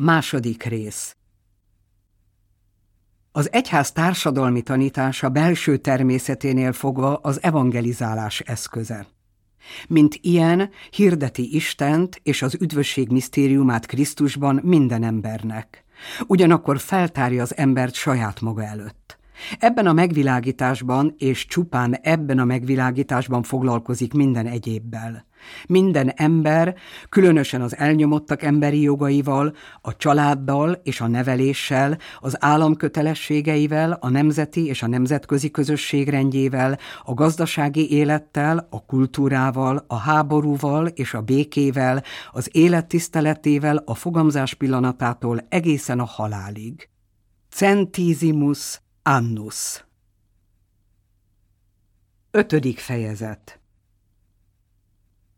Második rész Az egyház társadalmi tanítása belső természeténél fogva az evangelizálás eszköze. Mint ilyen, hirdeti Istent és az üdvösség misztériumát Krisztusban minden embernek. Ugyanakkor feltárja az embert saját maga előtt. Ebben a megvilágításban és csupán ebben a megvilágításban foglalkozik minden egyébbel. Minden ember, különösen az elnyomottak emberi jogaival, a családdal és a neveléssel, az állam kötelességeivel, a nemzeti és a nemzetközi közösség rendjével, a gazdasági élettel, a kultúrával, a háborúval és a békével, az élettiszteletével a fogamzás pillanatától egészen a halálig. Centizimus Annus Ötödik fejezet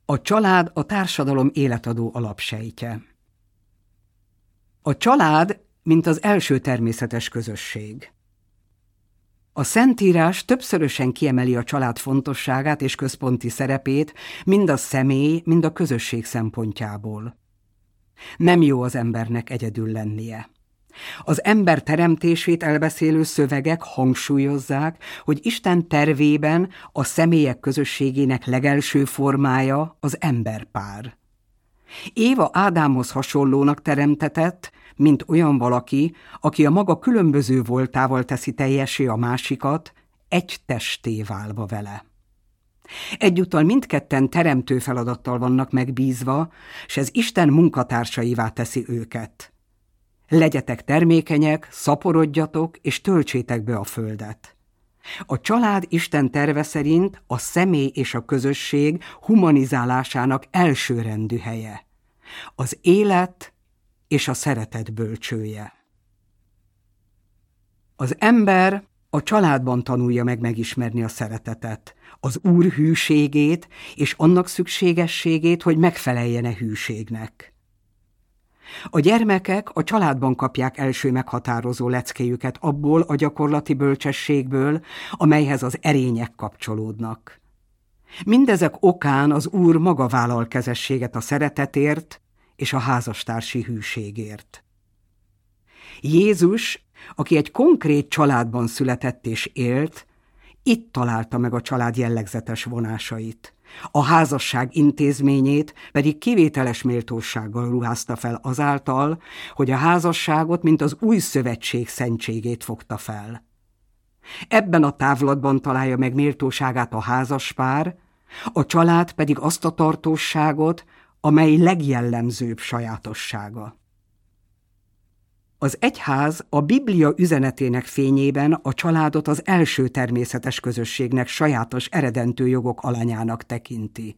A család a társadalom életadó alapsejtje. A család, mint az első természetes közösség. A Szentírás többszörösen kiemeli a család fontosságát és központi szerepét, mind a személy, mind a közösség szempontjából. Nem jó az embernek egyedül lennie. Az ember teremtését elbeszélő szövegek hangsúlyozzák, hogy Isten tervében a személyek közösségének legelső formája az emberpár. Éva Ádámhoz hasonlónak teremtetett, mint olyan valaki, aki a maga különböző voltával teszi teljesé a másikat, egy testé válva vele. Egyúttal mindketten teremtő feladattal vannak megbízva, s ez Isten munkatársaivá teszi őket. Legyetek termékenyek, szaporodjatok és töltsétek be a földet. A család Isten terve szerint a személy és a közösség humanizálásának elsőrendű helye. Az élet és a szeretet bölcsője. Az ember a családban tanulja meg megismerni a szeretetet, az Úr hűségét és annak szükségességét, hogy megfeleljen-e hűségnek. A gyermekek a családban kapják első meghatározó leckéjüket abból a gyakorlati bölcsességből, amelyhez az erények kapcsolódnak. Mindezek okán az Úr maga vállal kezességet a szeretetért és a házastársi hűségért. Jézus, aki egy konkrét családban született és élt, itt találta meg a család jellegzetes vonásait – a házasság intézményét pedig kivételes méltósággal ruházta fel azáltal, hogy a házasságot, mint az új szövetség szentségét fogta fel. Ebben a távlatban találja meg méltóságát a házaspár, a család pedig azt a tartóságot, amely legjellemzőbb sajátossága. Az egyház a Biblia üzenetének fényében a családot az első természetes közösségnek sajátos eredentő jogok alanyának tekinti,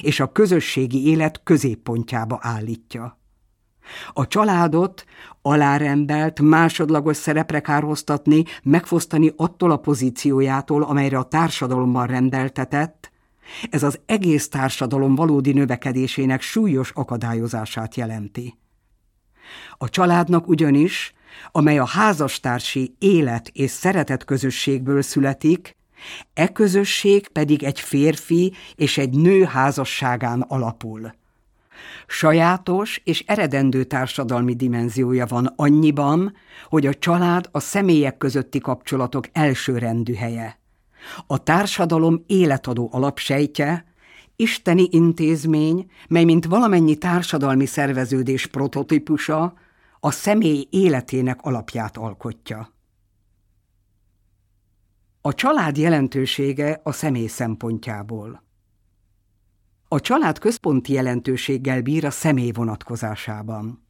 és a közösségi élet középpontjába állítja. A családot alárendelt, másodlagos szerepre kárhoztatni, megfosztani attól a pozíciójától, amelyre a társadalomban rendeltetett, ez az egész társadalom valódi növekedésének súlyos akadályozását jelenti. A családnak ugyanis, amely a házastársi élet és szeretet közösségből születik, e közösség pedig egy férfi és egy nő házasságán alapul. Sajátos és eredendő társadalmi dimenziója van annyiban, hogy a család a személyek közötti kapcsolatok elsőrendű helye. A társadalom életadó alapsejtje, isteni intézmény, mely mint valamennyi társadalmi szerveződés prototípusa, a személy életének alapját alkotja. A család jelentősége a személy szempontjából. A család központi jelentőséggel bír a személy vonatkozásában.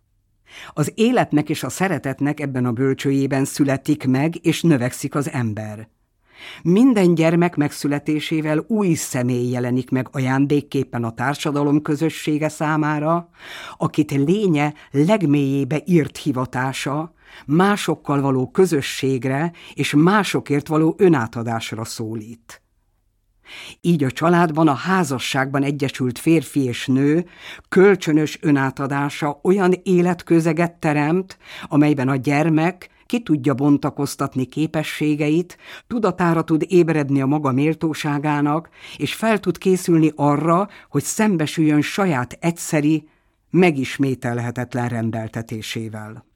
Az életnek és a szeretetnek ebben a bölcsőjében születik meg és növekszik az ember – minden gyermek megszületésével új személy jelenik meg ajándékképpen a társadalom közössége számára, akit lénye legmélyébe írt hivatása, másokkal való közösségre és másokért való önátadásra szólít. Így a családban, a házasságban egyesült férfi és nő kölcsönös önátadása olyan életközeget teremt, amelyben a gyermek ki tudja bontakoztatni képességeit, tudatára tud ébredni a maga méltóságának, és fel tud készülni arra, hogy szembesüljön saját egyszeri, megismételhetetlen rendeltetésével.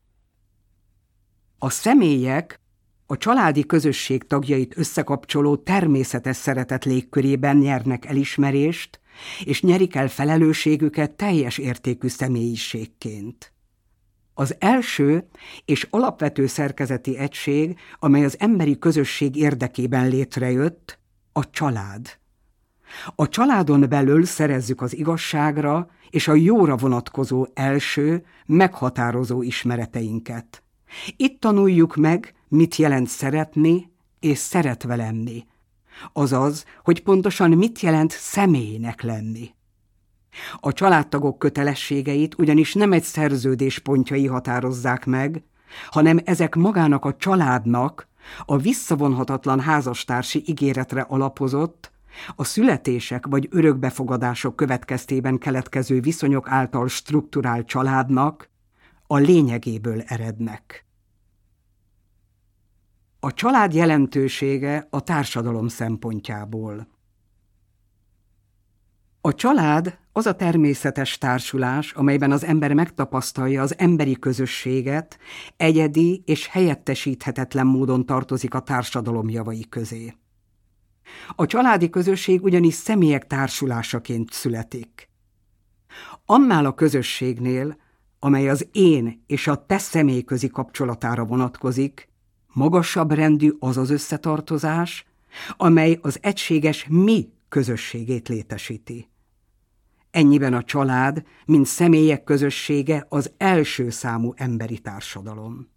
A személyek a családi közösség tagjait összekapcsoló természetes szeretet légkörében nyernek elismerést, és nyerik el felelősségüket teljes értékű személyiségként. Az első és alapvető szerkezeti egység, amely az emberi közösség érdekében létrejött, a család. A családon belül szerezzük az igazságra és a jóra vonatkozó első, meghatározó ismereteinket. Itt tanuljuk meg, mit jelent szeretni és szeretve lenni. Azaz, hogy pontosan mit jelent személynek lenni. A családtagok kötelességeit ugyanis nem egy szerződés pontjai határozzák meg, hanem ezek magának a családnak a visszavonhatatlan házastársi ígéretre alapozott, a születések vagy örökbefogadások következtében keletkező viszonyok által strukturált családnak a lényegéből erednek. A család jelentősége a társadalom szempontjából. A család az a természetes társulás, amelyben az ember megtapasztalja az emberi közösséget, egyedi és helyettesíthetetlen módon tartozik a társadalom javai közé. A családi közösség ugyanis személyek társulásaként születik. Annál a közösségnél, amely az én és a te személyközi kapcsolatára vonatkozik, magasabb rendű az az összetartozás, amely az egységes mi közösségét létesíti. Ennyiben a család, mint személyek közössége az első számú emberi társadalom.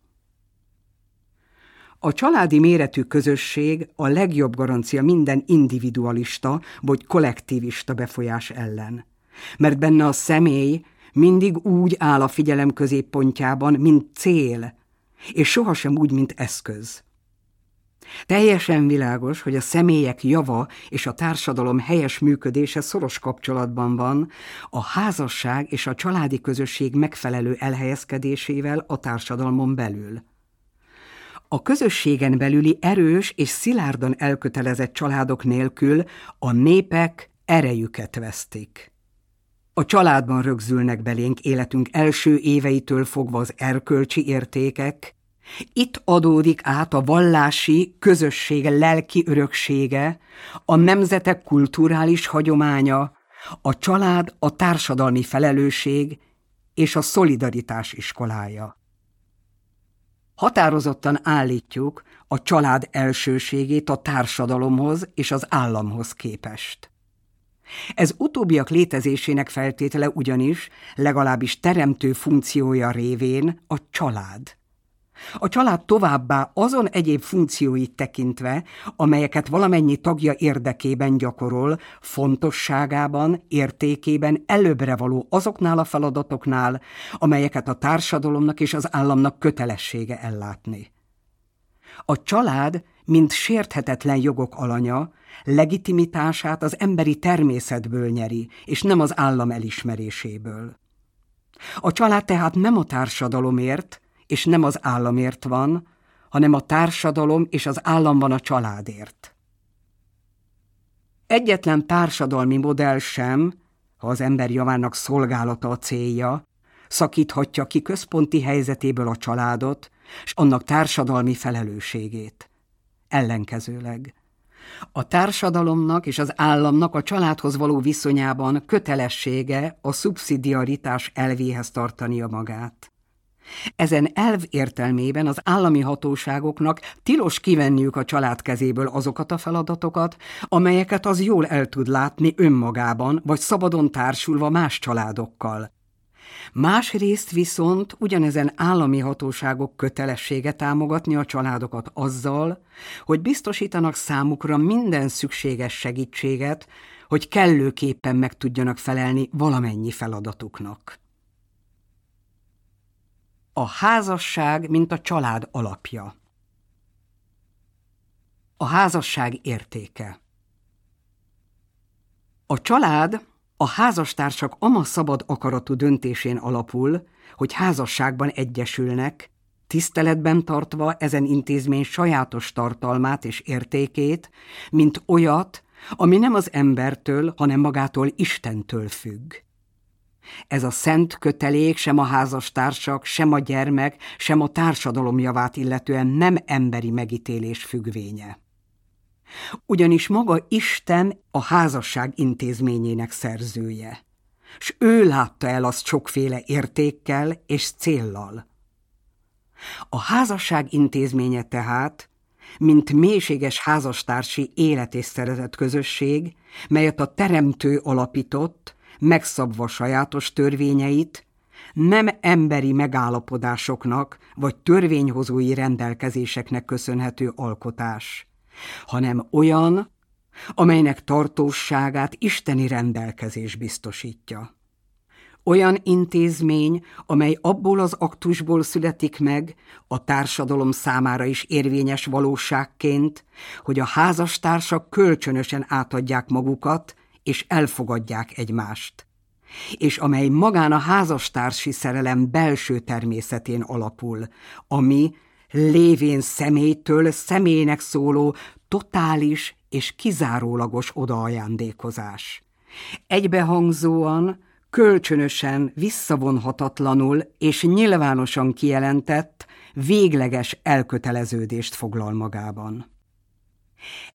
A családi méretű közösség a legjobb garancia minden individualista vagy kollektivista befolyás ellen, mert benne a személy mindig úgy áll a figyelem középpontjában, mint cél, és sohasem úgy, mint eszköz. Teljesen világos, hogy a személyek java és a társadalom helyes működése szoros kapcsolatban van a házasság és a családi közösség megfelelő elhelyezkedésével a társadalmon belül. A közösségen belüli erős és szilárdan elkötelezett családok nélkül a népek erejüket vesztik. A családban rögzülnek belénk életünk első éveitől fogva az erkölcsi értékek, itt adódik át a vallási közösség lelki öröksége, a nemzetek kulturális hagyománya, a család a társadalmi felelősség és a szolidaritás iskolája. Határozottan állítjuk a család elsőségét a társadalomhoz és az államhoz képest. Ez utóbbiak létezésének feltétele ugyanis legalábbis teremtő funkciója révén a család. A család továbbá azon egyéb funkcióit tekintve, amelyeket valamennyi tagja érdekében gyakorol, fontosságában, értékében előbbre való azoknál a feladatoknál, amelyeket a társadalomnak és az államnak kötelessége ellátni. A család, mint sérthetetlen jogok alanya, legitimitását az emberi természetből nyeri, és nem az állam elismeréséből. A család tehát nem a társadalomért, és nem az államért van, hanem a társadalom és az állam van a családért. Egyetlen társadalmi modell sem, ha az ember javának szolgálata a célja, szakíthatja ki központi helyzetéből a családot, és annak társadalmi felelősségét. Ellenkezőleg. A társadalomnak és az államnak a családhoz való viszonyában kötelessége a szubszidiaritás elvéhez tartania magát. Ezen elv értelmében az állami hatóságoknak tilos kivenniük a család kezéből azokat a feladatokat, amelyeket az jól el tud látni önmagában, vagy szabadon társulva más családokkal. Másrészt viszont ugyanezen állami hatóságok kötelessége támogatni a családokat azzal, hogy biztosítanak számukra minden szükséges segítséget, hogy kellőképpen meg tudjanak felelni valamennyi feladatuknak. A házasság, mint a család alapja. A házasság értéke. A család a házastársak ama szabad akaratú döntésén alapul, hogy házasságban egyesülnek, tiszteletben tartva ezen intézmény sajátos tartalmát és értékét, mint olyat, ami nem az embertől, hanem magától Istentől függ. Ez a szent kötelék sem a házastársak, sem a gyermek, sem a társadalom javát illetően nem emberi megítélés függvénye. Ugyanis maga Isten a házasság intézményének szerzője, s ő látta el azt sokféle értékkel és céllal. A házasság intézménye tehát, mint mélységes házastársi élet és szeretet közösség, melyet a teremtő alapított, megszabva sajátos törvényeit, nem emberi megállapodásoknak vagy törvényhozói rendelkezéseknek köszönhető alkotás, hanem olyan, amelynek tartóságát isteni rendelkezés biztosítja. Olyan intézmény, amely abból az aktusból születik meg, a társadalom számára is érvényes valóságként, hogy a házastársak kölcsönösen átadják magukat, és elfogadják egymást, és amely magán a házastársi szerelem belső természetén alapul, ami lévén személytől személynek szóló totális és kizárólagos odaajándékozás. Egybehangzóan, kölcsönösen, visszavonhatatlanul és nyilvánosan kijelentett, végleges elköteleződést foglal magában.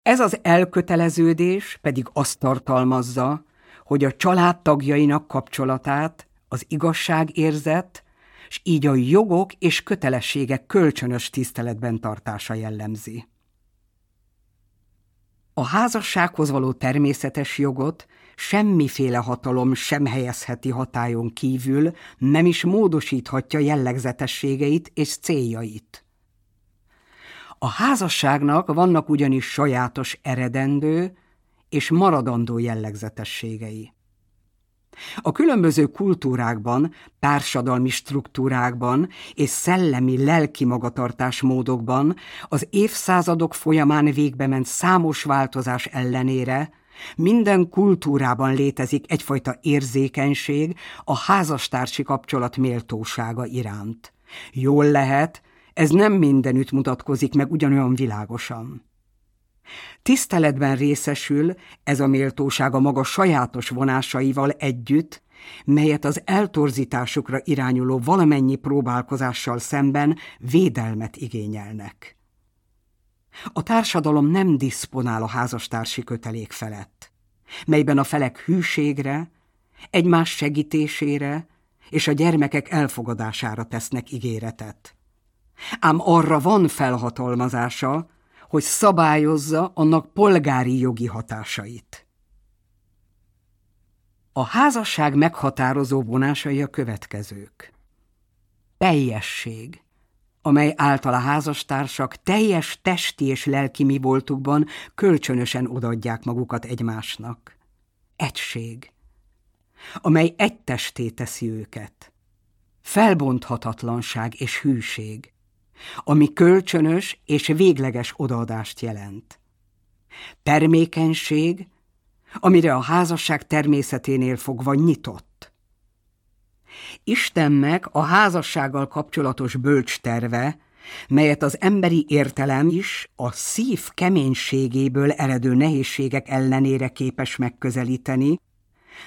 Ez az elköteleződés pedig azt tartalmazza, hogy a családtagjainak kapcsolatát az igazságérzet, és így a jogok és kötelességek kölcsönös tiszteletben tartása jellemzi. A házassághoz való természetes jogot semmiféle hatalom sem helyezheti hatályon kívül, nem is módosíthatja jellegzetességeit és céljait. A házasságnak vannak ugyanis sajátos eredendő és maradandó jellegzetességei. A különböző kultúrákban, társadalmi struktúrákban és szellemi lelki magatartásmódokban az évszázadok folyamán végbe ment számos változás ellenére minden kultúrában létezik egyfajta érzékenység a házastársi kapcsolat méltósága iránt. Jól lehet, ez nem mindenütt mutatkozik meg ugyanolyan világosan. Tiszteletben részesül ez a méltóság a maga sajátos vonásaival együtt, melyet az eltorzításukra irányuló valamennyi próbálkozással szemben védelmet igényelnek. A társadalom nem diszponál a házastársi kötelék felett, melyben a felek hűségre, egymás segítésére és a gyermekek elfogadására tesznek ígéretet ám arra van felhatalmazása, hogy szabályozza annak polgári jogi hatásait. A házasság meghatározó vonásai a következők. Teljesség, amely által a házastársak teljes testi és lelki mi voltukban kölcsönösen odaadják magukat egymásnak. Egység, amely egy testé teszi őket. Felbonthatatlanság és hűség, ami kölcsönös és végleges odaadást jelent. Termékenység, amire a házasság természeténél fogva nyitott. Istennek a házassággal kapcsolatos bölcs terve, melyet az emberi értelem is a szív keménységéből eredő nehézségek ellenére képes megközelíteni,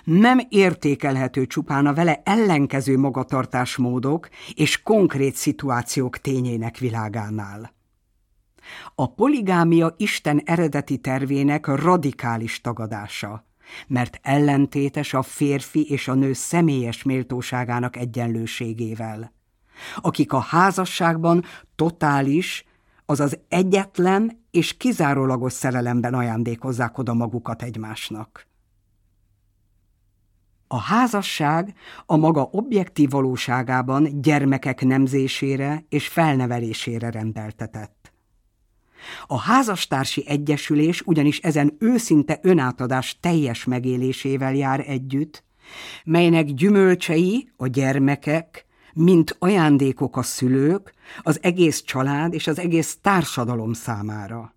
nem értékelhető csupán a vele ellenkező magatartásmódok és konkrét szituációk tényének világánál. A poligámia Isten eredeti tervének radikális tagadása, mert ellentétes a férfi és a nő személyes méltóságának egyenlőségével, akik a házasságban totális, azaz egyetlen és kizárólagos szerelemben ajándékozzák oda magukat egymásnak. A házasság a maga objektív valóságában gyermekek nemzésére és felnevelésére rendeltetett. A házastársi egyesülés ugyanis ezen őszinte önátadás teljes megélésével jár együtt, melynek gyümölcsei a gyermekek, mint ajándékok a szülők, az egész család és az egész társadalom számára.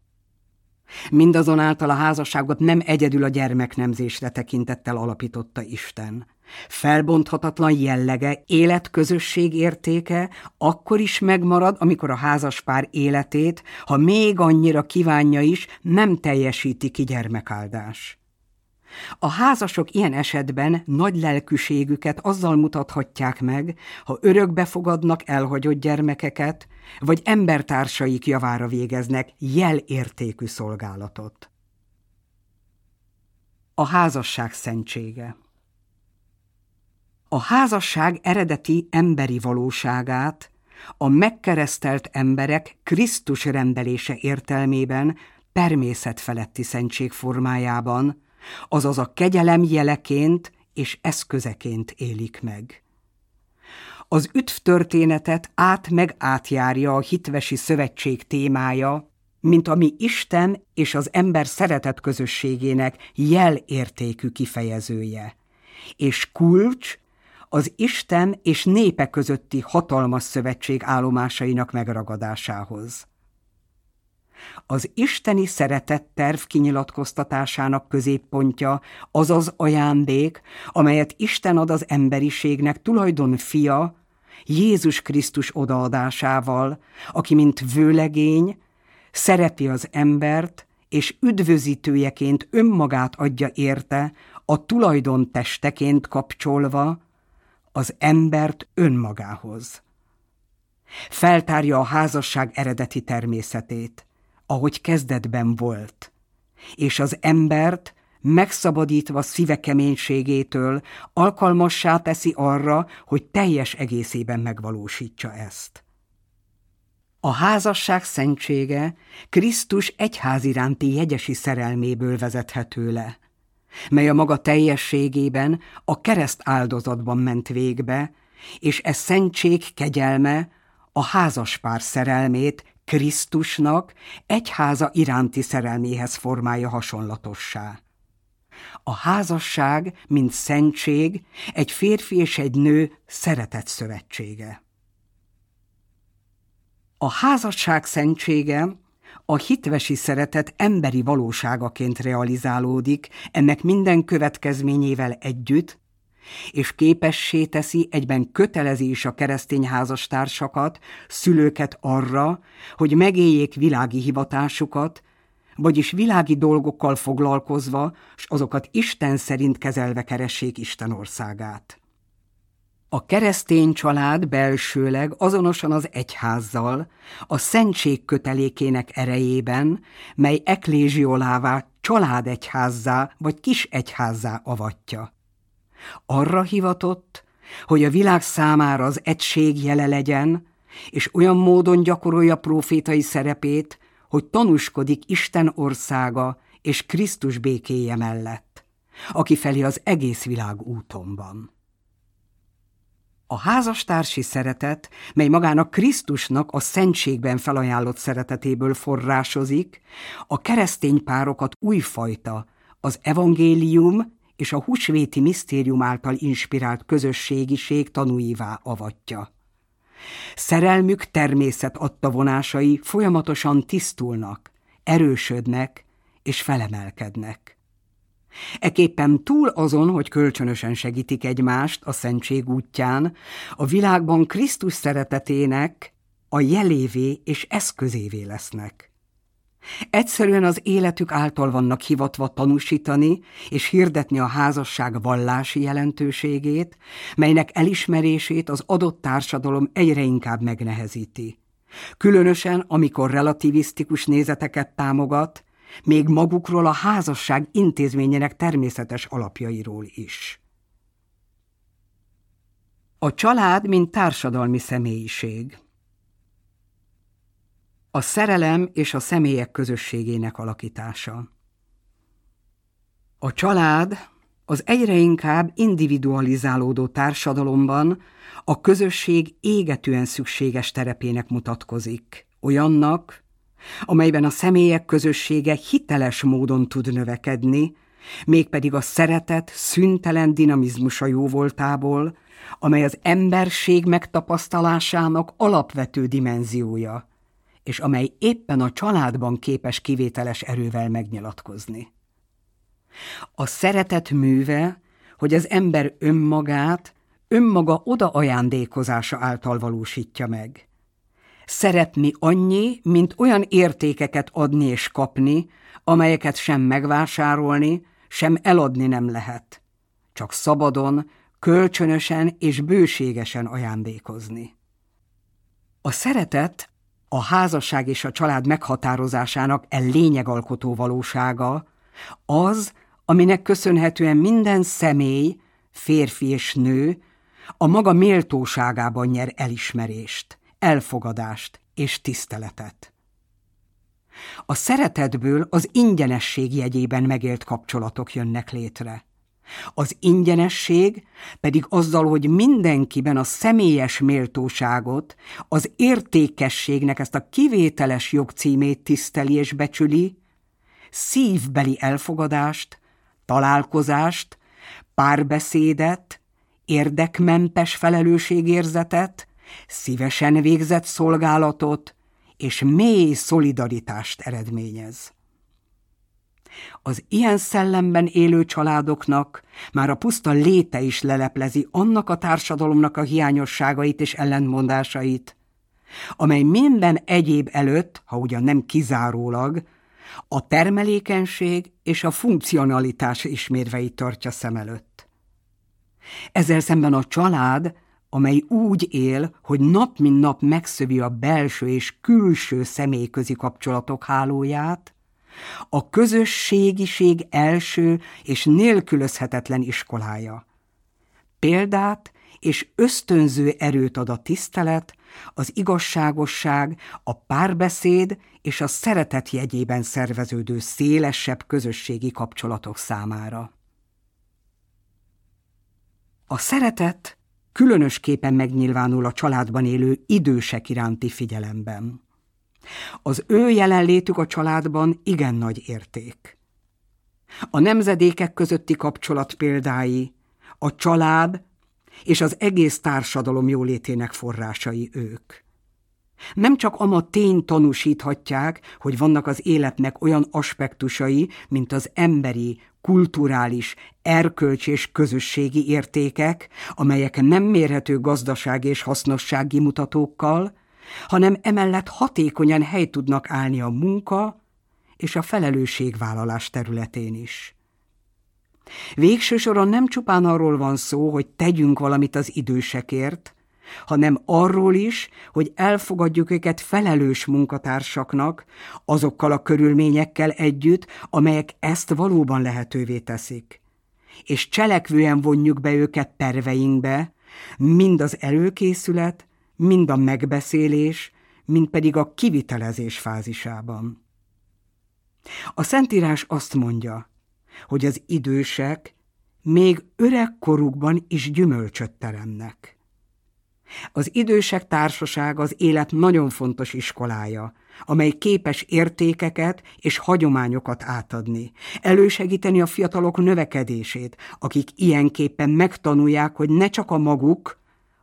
Mindazonáltal a házasságot nem egyedül a gyermeknemzésre tekintettel alapította Isten. Felbonthatatlan jellege, életközösség értéke akkor is megmarad, amikor a házaspár életét, ha még annyira kívánja is, nem teljesíti ki gyermekáldás. A házasok ilyen esetben nagy lelkűségüket azzal mutathatják meg, ha örökbe fogadnak elhagyott gyermekeket, vagy embertársaik javára végeznek jelértékű szolgálatot. A házasság szentsége A házasság eredeti emberi valóságát a megkeresztelt emberek Krisztus rendelése értelmében természetfeletti szentség formájában, azaz a kegyelem jeleként és eszközeként élik meg. Az üdv történetet át meg átjárja a hitvesi szövetség témája, mint ami Isten és az ember szeretet közösségének jelértékű kifejezője, és kulcs az Isten és népe közötti hatalmas szövetség állomásainak megragadásához. Az isteni szeretetterv kinyilatkoztatásának középpontja az az ajándék, amelyet Isten ad az emberiségnek tulajdon fia, Jézus Krisztus odaadásával, aki mint vőlegény szerepi az embert, és üdvözítőjeként önmagát adja érte, a tulajdon testeként kapcsolva az embert önmagához. Feltárja a házasság eredeti természetét, ahogy kezdetben volt, és az embert megszabadítva szíve keménységétől alkalmassá teszi arra, hogy teljes egészében megvalósítsa ezt. A házasság szentsége Krisztus egyház iránti jegyesi szerelméből vezethető le, mely a maga teljességében a kereszt áldozatban ment végbe, és ez szentség kegyelme a házaspár szerelmét Krisztusnak egyháza iránti szerelméhez formálja hasonlatossá. A házasság, mint szentség, egy férfi és egy nő szeretett szövetsége. A házasság szentsége a hitvesi szeretet emberi valóságaként realizálódik, ennek minden következményével együtt, és képessé teszi, egyben kötelezi is a keresztény házastársakat, szülőket arra, hogy megéljék világi hivatásukat, vagyis világi dolgokkal foglalkozva, s azokat Isten szerint kezelve keressék Isten országát. A keresztény család belsőleg azonosan az egyházzal, a szentség kötelékének erejében, mely ekléziolává családegyházzá vagy kis egyházzá avatja. Arra hivatott, hogy a világ számára az egység jele legyen, és olyan módon gyakorolja profétai szerepét, hogy tanúskodik Isten országa és Krisztus békéje mellett, aki felé az egész világ úton A házastársi szeretet, mely magának Krisztusnak a szentségben felajánlott szeretetéből forrásozik, a keresztény párokat újfajta, az evangélium és a húsvéti misztérium által inspirált közösségiség tanúivá avatja. Szerelmük természet adta vonásai folyamatosan tisztulnak, erősödnek és felemelkednek. Eképpen túl azon, hogy kölcsönösen segítik egymást a szentség útján, a világban Krisztus szeretetének a jelévé és eszközévé lesznek. Egyszerűen az életük által vannak hivatva tanúsítani és hirdetni a házasság vallási jelentőségét, melynek elismerését az adott társadalom egyre inkább megnehezíti. Különösen, amikor relativisztikus nézeteket támogat, még magukról a házasság intézményének természetes alapjairól is. A család, mint társadalmi személyiség – a szerelem és a személyek közösségének alakítása. A család az egyre inkább individualizálódó társadalomban a közösség égetően szükséges terepének mutatkozik, olyannak, amelyben a személyek közössége hiteles módon tud növekedni, mégpedig a szeretet szüntelen dinamizmusa jóvoltából, amely az emberség megtapasztalásának alapvető dimenziója, és amely éppen a családban képes kivételes erővel megnyilatkozni. A szeretet műve, hogy az ember önmagát, önmaga oda ajándékozása által valósítja meg. Szeretni annyi, mint olyan értékeket adni és kapni, amelyeket sem megvásárolni, sem eladni nem lehet, csak szabadon, kölcsönösen és bőségesen ajándékozni. A szeretet a házasság és a család meghatározásának e lényegalkotó valósága az, aminek köszönhetően minden személy, férfi és nő a maga méltóságában nyer elismerést, elfogadást és tiszteletet. A szeretetből az ingyenesség jegyében megélt kapcsolatok jönnek létre. Az ingyenesség pedig azzal, hogy mindenkiben a személyes méltóságot, az értékességnek ezt a kivételes jogcímét tiszteli és becsüli, szívbeli elfogadást, találkozást, párbeszédet, érdekmentes felelősségérzetet, szívesen végzett szolgálatot és mély szolidaritást eredményez. Az ilyen szellemben élő családoknak már a puszta léte is leleplezi annak a társadalomnak a hiányosságait és ellentmondásait, amely minden egyéb előtt, ha ugyan nem kizárólag, a termelékenység és a funkcionalitás ismérveit tartja szem előtt. Ezzel szemben a család, amely úgy él, hogy nap mint nap megszövi a belső és külső személyközi kapcsolatok hálóját, a közösségiség első és nélkülözhetetlen iskolája. Példát és ösztönző erőt ad a tisztelet, az igazságosság, a párbeszéd és a szeretet jegyében szerveződő szélesebb közösségi kapcsolatok számára. A szeretet különösképpen megnyilvánul a családban élő idősek iránti figyelemben. Az ő jelenlétük a családban igen nagy érték. A nemzedékek közötti kapcsolat példái, a család és az egész társadalom jólétének forrásai ők. Nem csak ama tény tanúsíthatják, hogy vannak az életnek olyan aspektusai, mint az emberi, kulturális, erkölcs és közösségi értékek, amelyek nem mérhető gazdaság és hasznossági mutatókkal, hanem emellett hatékonyan hely tudnak állni a munka és a felelősségvállalás területén is. Végső soron nem csupán arról van szó, hogy tegyünk valamit az idősekért, hanem arról is, hogy elfogadjuk őket felelős munkatársaknak, azokkal a körülményekkel együtt, amelyek ezt valóban lehetővé teszik. És cselekvően vonjuk be őket terveinkbe, mind az előkészület, mind a megbeszélés, mind pedig a kivitelezés fázisában. A Szentírás azt mondja, hogy az idősek még öregkorukban is gyümölcsöt teremnek. Az idősek társaság az élet nagyon fontos iskolája, amely képes értékeket és hagyományokat átadni, elősegíteni a fiatalok növekedését, akik ilyenképpen megtanulják, hogy ne csak a maguk,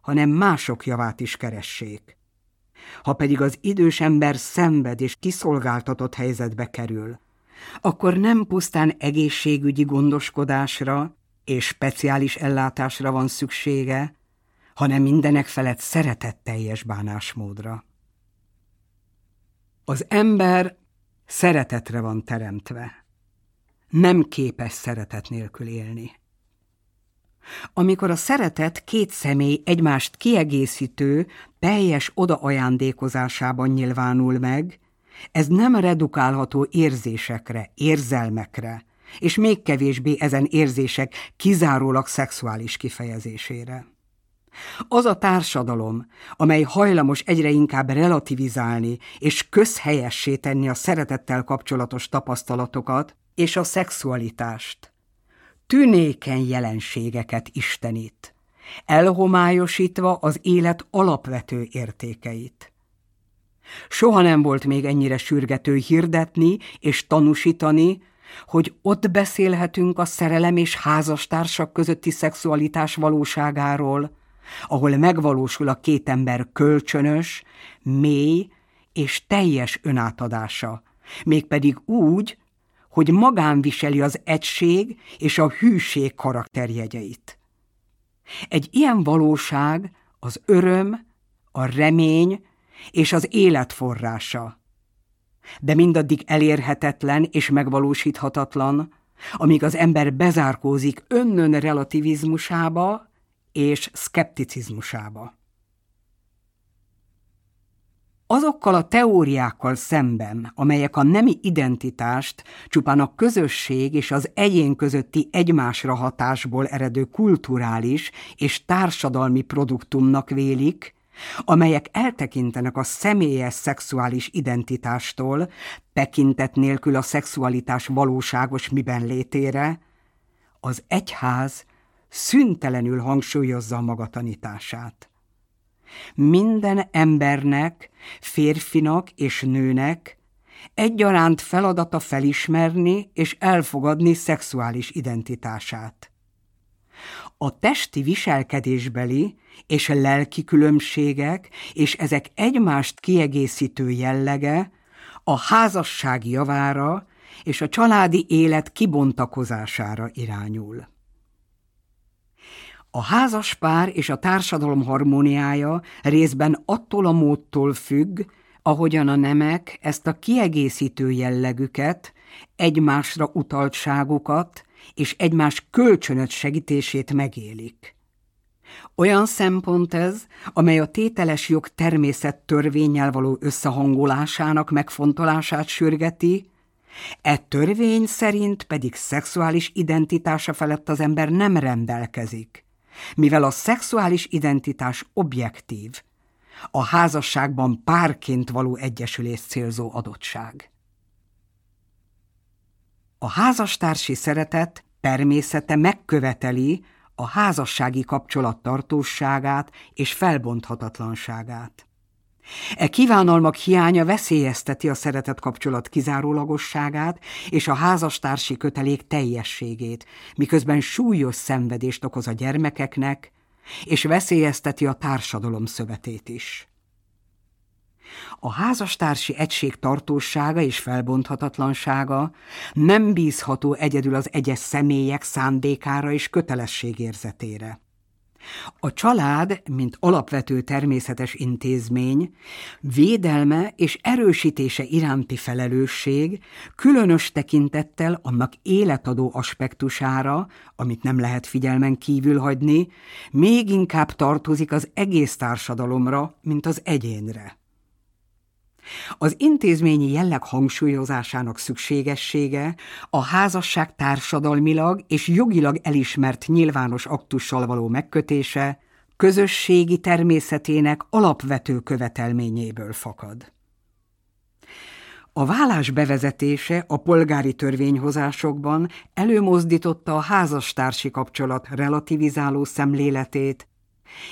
hanem mások javát is keressék. Ha pedig az idős ember szenved és kiszolgáltatott helyzetbe kerül, akkor nem pusztán egészségügyi gondoskodásra és speciális ellátásra van szüksége, hanem mindenek felett szeretetteljes bánásmódra. Az ember szeretetre van teremtve. Nem képes szeretet nélkül élni. Amikor a szeretet két személy egymást kiegészítő, teljes odaajándékozásában nyilvánul meg, ez nem redukálható érzésekre, érzelmekre, és még kevésbé ezen érzések kizárólag szexuális kifejezésére. Az a társadalom, amely hajlamos egyre inkább relativizálni és közhelyessé tenni a szeretettel kapcsolatos tapasztalatokat és a szexualitást, tünékeny jelenségeket istenít, elhomályosítva az élet alapvető értékeit. Soha nem volt még ennyire sürgető hirdetni és tanúsítani, hogy ott beszélhetünk a szerelem és házastársak közötti szexualitás valóságáról, ahol megvalósul a két ember kölcsönös, mély és teljes önátadása, mégpedig úgy, hogy magán viseli az egység és a hűség karakterjegyeit. Egy ilyen valóság az öröm, a remény és az élet forrása. De mindaddig elérhetetlen és megvalósíthatatlan, amíg az ember bezárkózik önnön relativizmusába és szkepticizmusába. Azokkal a teóriákkal szemben, amelyek a nemi identitást csupán a közösség és az egyén közötti egymásra hatásból eredő kulturális és társadalmi produktumnak vélik, amelyek eltekintenek a személyes szexuális identitástól, tekintet nélkül a szexualitás valóságos miben létére, az egyház szüntelenül hangsúlyozza a magatanítását. Minden embernek, férfinak és nőnek egyaránt feladata felismerni és elfogadni szexuális identitását. A testi viselkedésbeli és lelki különbségek és ezek egymást kiegészítő jellege a házasság javára és a családi élet kibontakozására irányul. A házas pár és a társadalom harmóniája részben attól a módtól függ, ahogyan a nemek ezt a kiegészítő jellegüket, egymásra utaltságukat és egymás kölcsönöt segítését megélik. Olyan szempont ez, amely a tételes jog természet törvényel való összehangolásának megfontolását sürgeti, e törvény szerint pedig szexuális identitása felett az ember nem rendelkezik mivel a szexuális identitás objektív, a házasságban párként való egyesülés célzó adottság. A házastársi szeretet természete megköveteli a házassági kapcsolat tartóságát és felbonthatatlanságát. E kívánalmak hiánya veszélyezteti a szeretet kapcsolat kizárólagosságát és a házastársi kötelék teljességét, miközben súlyos szenvedést okoz a gyermekeknek, és veszélyezteti a társadalom szövetét is. A házastársi egység tartósága és felbonthatatlansága nem bízható egyedül az egyes személyek szándékára és kötelességérzetére. A család, mint alapvető természetes intézmény, védelme és erősítése iránti felelősség különös tekintettel annak életadó aspektusára, amit nem lehet figyelmen kívül hagyni, még inkább tartozik az egész társadalomra, mint az egyénre. Az intézményi jelleg hangsúlyozásának szükségessége a házasság társadalmilag és jogilag elismert nyilvános aktussal való megkötése közösségi természetének alapvető követelményéből fakad. A vállás bevezetése a polgári törvényhozásokban előmozdította a házastársi kapcsolat relativizáló szemléletét,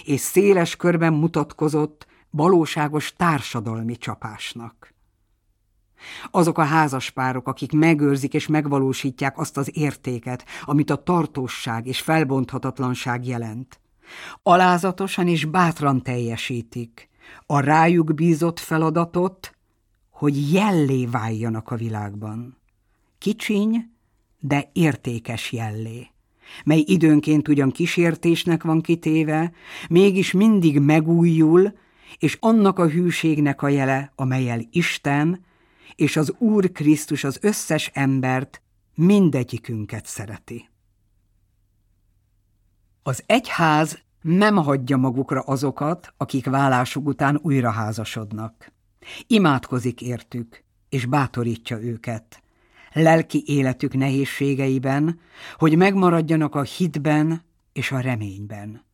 és széles körben mutatkozott valóságos társadalmi csapásnak. Azok a házaspárok, akik megőrzik és megvalósítják azt az értéket, amit a tartóság és felbonthatatlanság jelent. Alázatosan és bátran teljesítik a rájuk bízott feladatot, hogy jellé váljanak a világban. Kicsiny, de értékes jellé mely időnként ugyan kísértésnek van kitéve, mégis mindig megújul, és annak a hűségnek a jele, amelyel Isten és az Úr Krisztus az összes embert, mindegyikünket szereti. Az egyház nem hagyja magukra azokat, akik vállásuk után újra házasodnak. Imádkozik értük, és bátorítja őket. Lelki életük nehézségeiben, hogy megmaradjanak a hitben és a reményben.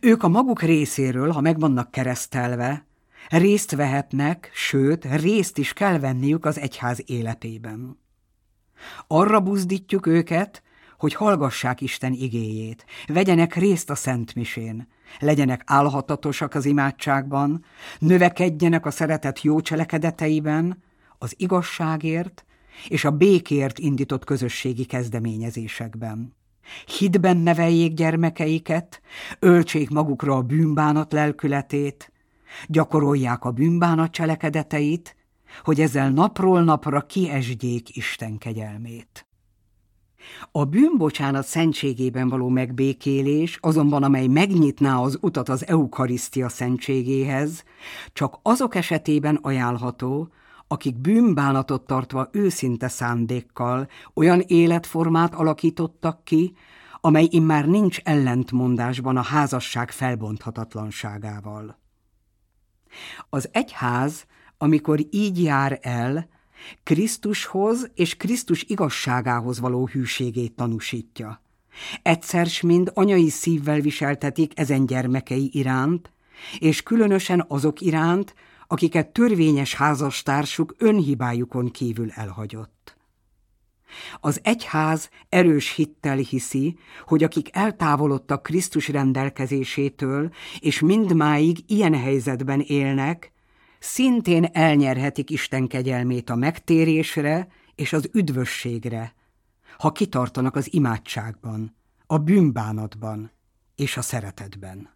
Ők a maguk részéről, ha meg vannak keresztelve, részt vehetnek, sőt, részt is kell venniük az egyház életében. Arra buzdítjuk őket, hogy hallgassák Isten igéjét, vegyenek részt a Szentmisén, legyenek álhatatosak az imádságban, növekedjenek a szeretet jó cselekedeteiben, az igazságért és a békért indított közösségi kezdeményezésekben. Hitben neveljék gyermekeiket, öltsék magukra a bűnbánat lelkületét, gyakorolják a bűnbánat cselekedeteit, hogy ezzel napról napra kiesdjék Isten kegyelmét. A bűnbocsánat szentségében való megbékélés, azonban amely megnyitná az utat az eukarisztia szentségéhez, csak azok esetében ajánlható, akik bűnbánatot tartva őszinte szándékkal olyan életformát alakítottak ki, amely immár nincs ellentmondásban a házasság felbonthatatlanságával. Az egyház, amikor így jár el, Krisztushoz és Krisztus igazságához való hűségét tanúsítja. Egyszer mind anyai szívvel viseltetik ezen gyermekei iránt, és különösen azok iránt, akiket törvényes házastársuk önhibájukon kívül elhagyott. Az egyház erős hittel hiszi, hogy akik eltávolodtak Krisztus rendelkezésétől, és mindmáig ilyen helyzetben élnek, szintén elnyerhetik Isten kegyelmét a megtérésre és az üdvösségre, ha kitartanak az imádságban, a bűnbánatban és a szeretetben.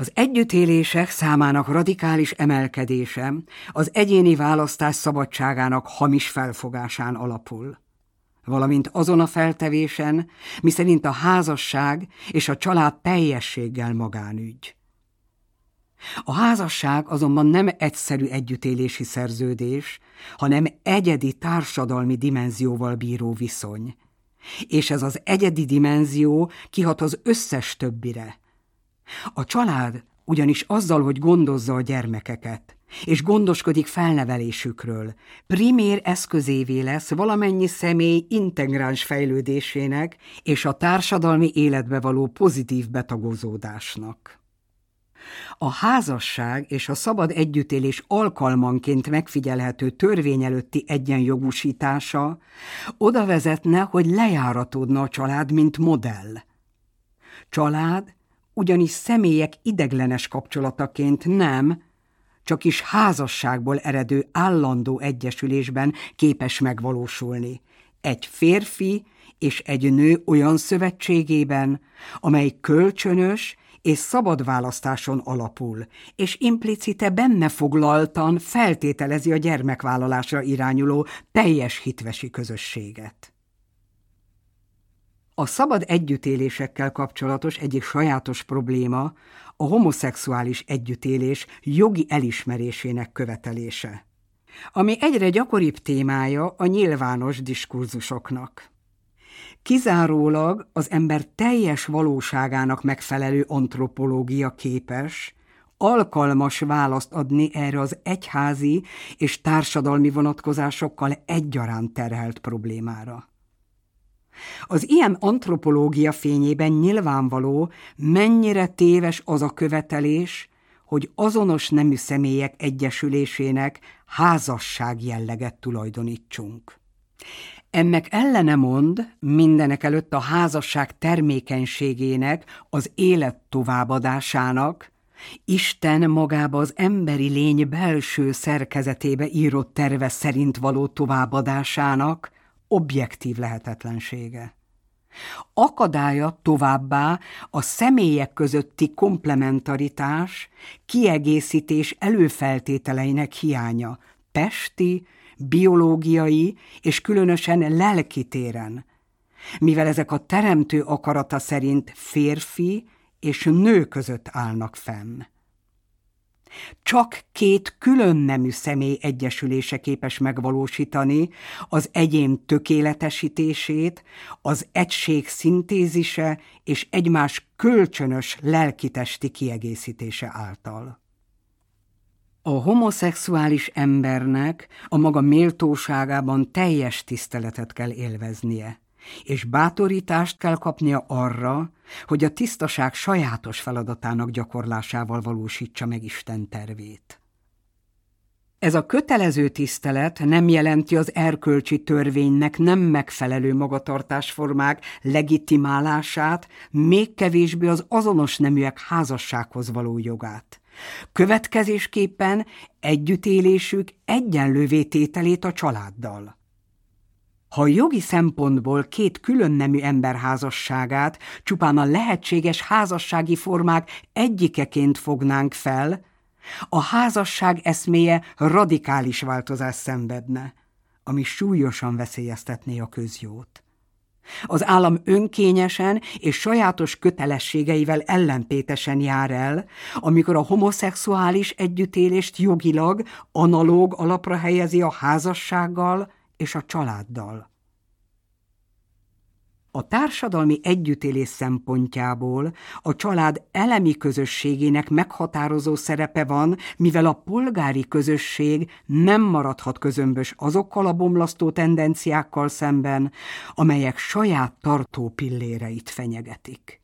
Az együttélések számának radikális emelkedése az egyéni választás szabadságának hamis felfogásán alapul, valamint azon a feltevésen, miszerint a házasság és a család teljességgel magánügy. A házasság azonban nem egyszerű együttélési szerződés, hanem egyedi társadalmi dimenzióval bíró viszony. És ez az egyedi dimenzió kihat az összes többire. A család ugyanis azzal, hogy gondozza a gyermekeket, és gondoskodik felnevelésükről, primér eszközévé lesz valamennyi személy integráns fejlődésének és a társadalmi életbe való pozitív betagozódásnak. A házasság és a szabad együttélés alkalmanként megfigyelhető törvény előtti egyenjogúsítása oda vezetne, hogy lejáratódna a család, mint modell. Család ugyanis személyek ideglenes kapcsolataként nem, csak is házasságból eredő állandó egyesülésben képes megvalósulni. Egy férfi és egy nő olyan szövetségében, amely kölcsönös és szabad választáson alapul, és implicite benne foglaltan feltételezi a gyermekvállalásra irányuló teljes hitvesi közösséget. A szabad együttélésekkel kapcsolatos egyik sajátos probléma a homoszexuális együttélés jogi elismerésének követelése, ami egyre gyakoribb témája a nyilvános diskurzusoknak. Kizárólag az ember teljes valóságának megfelelő antropológia képes, alkalmas választ adni erre az egyházi és társadalmi vonatkozásokkal egyaránt terhelt problémára. Az ilyen antropológia fényében nyilvánvaló, mennyire téves az a követelés, hogy azonos nemű személyek egyesülésének házasság jelleget tulajdonítsunk. Ennek ellene mond mindenek előtt a házasság termékenységének, az élet továbbadásának, Isten magába az emberi lény belső szerkezetébe írott terve szerint való továbbadásának, objektív lehetetlensége. Akadálya továbbá a személyek közötti komplementaritás, kiegészítés előfeltételeinek hiánya, testi, biológiai és különösen lelki téren, mivel ezek a teremtő akarata szerint férfi és nő között állnak fenn. Csak két külön nemű személy egyesülése képes megvalósítani az egyén tökéletesítését, az egység szintézise és egymás kölcsönös lelkitesti kiegészítése által. A homoszexuális embernek a maga méltóságában teljes tiszteletet kell élveznie és bátorítást kell kapnia arra, hogy a tisztaság sajátos feladatának gyakorlásával valósítsa meg Isten tervét. Ez a kötelező tisztelet nem jelenti az erkölcsi törvénynek nem megfelelő magatartásformák legitimálását, még kevésbé az azonos neműek házassághoz való jogát. Következésképpen együttélésük egyenlővé tételét a családdal. Ha jogi szempontból két külön nemű ember házasságát csupán a lehetséges házassági formák egyikeként fognánk fel, a házasság eszméje radikális változás szenvedne, ami súlyosan veszélyeztetné a közjót. Az állam önkényesen és sajátos kötelességeivel ellentétesen jár el, amikor a homoszexuális együttélést jogilag analóg alapra helyezi a házassággal és a családdal. A társadalmi együttélés szempontjából a család elemi közösségének meghatározó szerepe van, mivel a polgári közösség nem maradhat közömbös azokkal a bomlasztó tendenciákkal szemben, amelyek saját tartó pilléreit fenyegetik.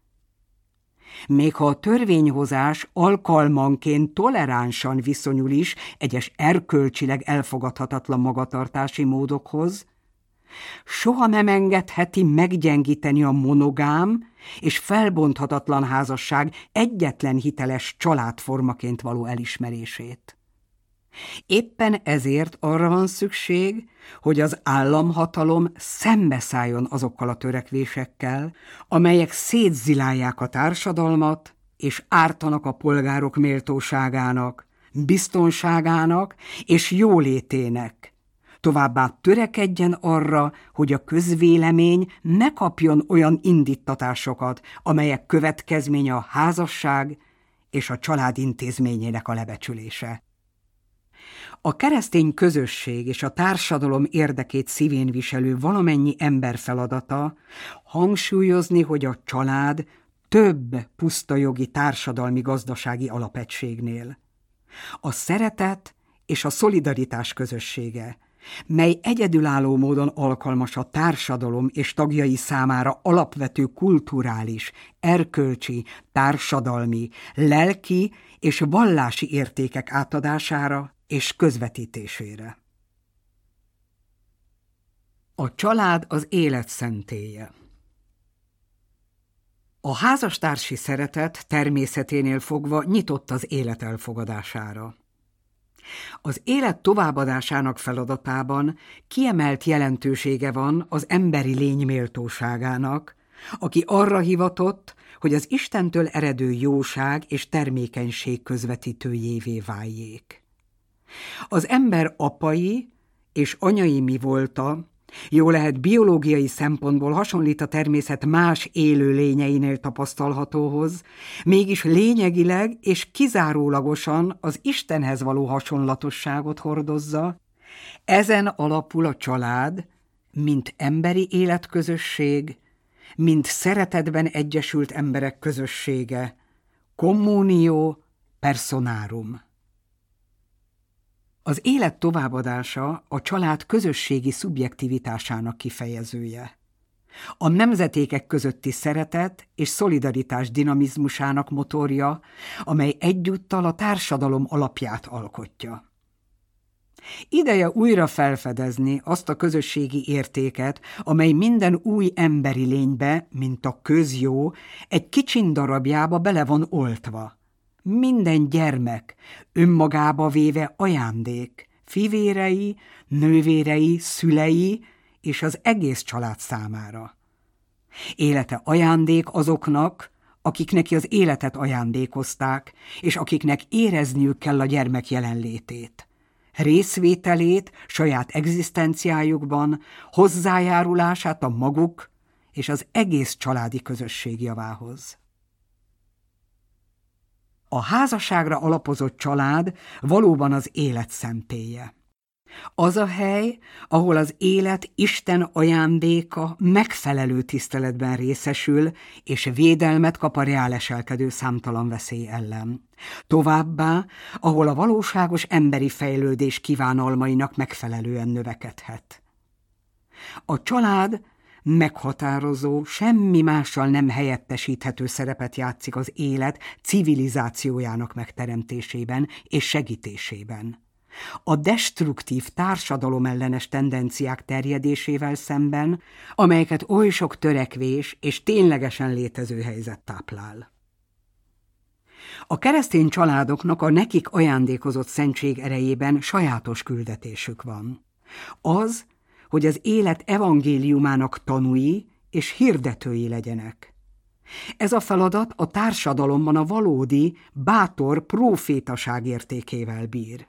Még ha a törvényhozás alkalmanként toleránsan viszonyul is egyes erkölcsileg elfogadhatatlan magatartási módokhoz, soha nem engedheti meggyengíteni a monogám és felbonthatatlan házasság egyetlen hiteles családformaként való elismerését. Éppen ezért arra van szükség, hogy az államhatalom szembeszálljon azokkal a törekvésekkel, amelyek szétzilálják a társadalmat és ártanak a polgárok méltóságának, biztonságának és jólétének, továbbá törekedjen arra, hogy a közvélemény ne kapjon olyan indítatásokat, amelyek következménye a házasság és a család intézményének a lebecsülése. A keresztény közösség és a társadalom érdekét szívén viselő valamennyi ember feladata hangsúlyozni, hogy a család több puszta jogi társadalmi-gazdasági alapegységnél. A szeretet és a szolidaritás közössége, mely egyedülálló módon alkalmas a társadalom és tagjai számára alapvető kulturális, erkölcsi, társadalmi, lelki és vallási értékek átadására és közvetítésére. A család az élet szentélye. A házastársi szeretet természeténél fogva nyitott az élet elfogadására. Az élet továbbadásának feladatában kiemelt jelentősége van az emberi lény méltóságának, aki arra hivatott, hogy az Istentől eredő jóság és termékenység közvetítőjévé váljék. Az ember apai és anyai mi volta, jó lehet biológiai szempontból hasonlít a természet más élő lényeinél tapasztalhatóhoz, mégis lényegileg és kizárólagosan az Istenhez való hasonlatosságot hordozza, ezen alapul a család, mint emberi életközösség, mint szeretetben egyesült emberek közössége, communio personarum. Az élet továbbadása a család közösségi szubjektivitásának kifejezője. A nemzetékek közötti szeretet és szolidaritás dinamizmusának motorja, amely egyúttal a társadalom alapját alkotja. Ideje újra felfedezni azt a közösségi értéket, amely minden új emberi lénybe, mint a közjó, egy kicsin darabjába bele van oltva – minden gyermek önmagába véve ajándék, fivérei, nővérei, szülei és az egész család számára. Élete ajándék azoknak, akik neki az életet ajándékozták, és akiknek érezniük kell a gyermek jelenlétét, részvételét saját egzisztenciájukban, hozzájárulását a maguk és az egész családi közösség javához. A házasságra alapozott család valóban az élet szentélye. Az a hely, ahol az élet Isten ajándéka megfelelő tiszteletben részesül, és védelmet kap a reáleselkedő számtalan veszély ellen. Továbbá, ahol a valóságos emberi fejlődés kívánalmainak megfelelően növekedhet. A család meghatározó, semmi mással nem helyettesíthető szerepet játszik az élet civilizációjának megteremtésében és segítésében. A destruktív társadalomellenes tendenciák terjedésével szemben, amelyeket oly sok törekvés és ténylegesen létező helyzet táplál. A keresztény családoknak a nekik ajándékozott szentség erejében sajátos küldetésük van. Az, hogy az élet evangéliumának tanúi és hirdetői legyenek. Ez a feladat a társadalomban a valódi, bátor profétaság értékével bír.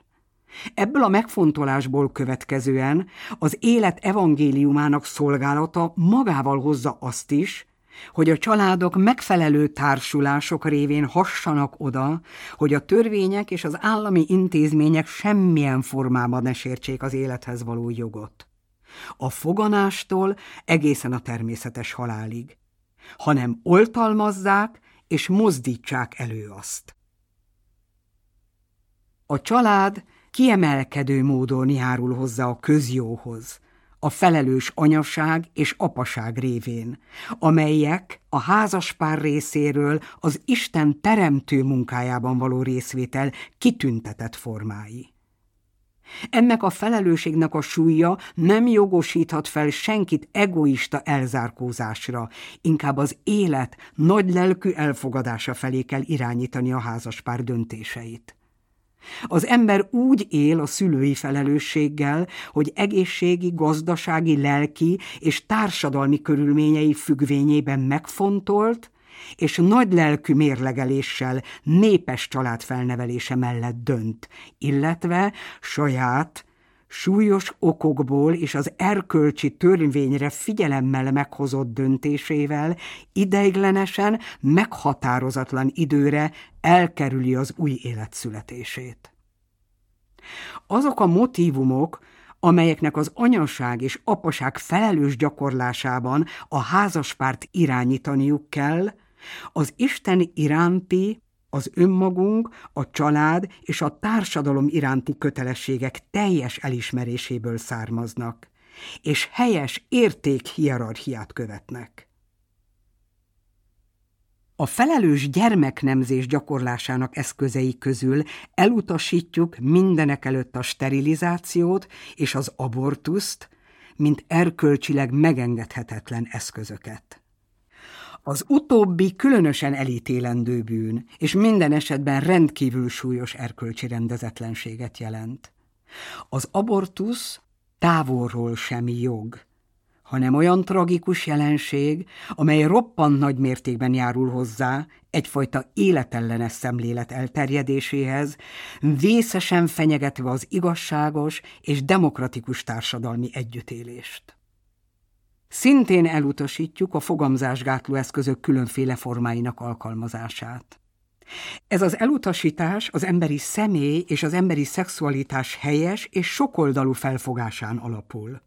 Ebből a megfontolásból következően az élet evangéliumának szolgálata magával hozza azt is, hogy a családok megfelelő társulások révén hassanak oda, hogy a törvények és az állami intézmények semmilyen formában ne sértsék az élethez való jogot. A foganástól egészen a természetes halálig, hanem oltalmazzák és mozdítsák elő azt. A család kiemelkedő módon járul hozzá a közjóhoz, a felelős anyaság és apaság révén, amelyek a házaspár részéről az Isten teremtő munkájában való részvétel kitüntetett formái. Ennek a felelősségnek a súlya nem jogosíthat fel senkit egoista elzárkózásra, inkább az élet nagy lelkű elfogadása felé kell irányítani a házaspár döntéseit. Az ember úgy él a szülői felelősséggel, hogy egészségi, gazdasági, lelki és társadalmi körülményei függvényében megfontolt, és nagy lelkű mérlegeléssel népes család felnevelése mellett dönt, illetve saját, súlyos okokból és az erkölcsi törvényre figyelemmel meghozott döntésével ideiglenesen, meghatározatlan időre elkerüli az új élet születését. Azok a motívumok, amelyeknek az anyaság és apaság felelős gyakorlásában a házaspárt irányítaniuk kell, az Isten iránti, az önmagunk, a család és a társadalom iránti kötelességek teljes elismeréséből származnak, és helyes értékhierarchiát követnek. A felelős gyermeknemzés gyakorlásának eszközei közül elutasítjuk mindenek előtt a sterilizációt és az abortuszt, mint erkölcsileg megengedhetetlen eszközöket. Az utóbbi különösen elítélendő bűn, és minden esetben rendkívül súlyos erkölcsi rendezetlenséget jelent. Az abortusz távolról sem jog, hanem olyan tragikus jelenség, amely roppant nagy mértékben járul hozzá egyfajta életellenes szemlélet elterjedéséhez, vészesen fenyegetve az igazságos és demokratikus társadalmi együttélést. Szintén elutasítjuk a fogamzásgátló eszközök különféle formáinak alkalmazását. Ez az elutasítás az emberi személy és az emberi szexualitás helyes és sokoldalú felfogásán alapul.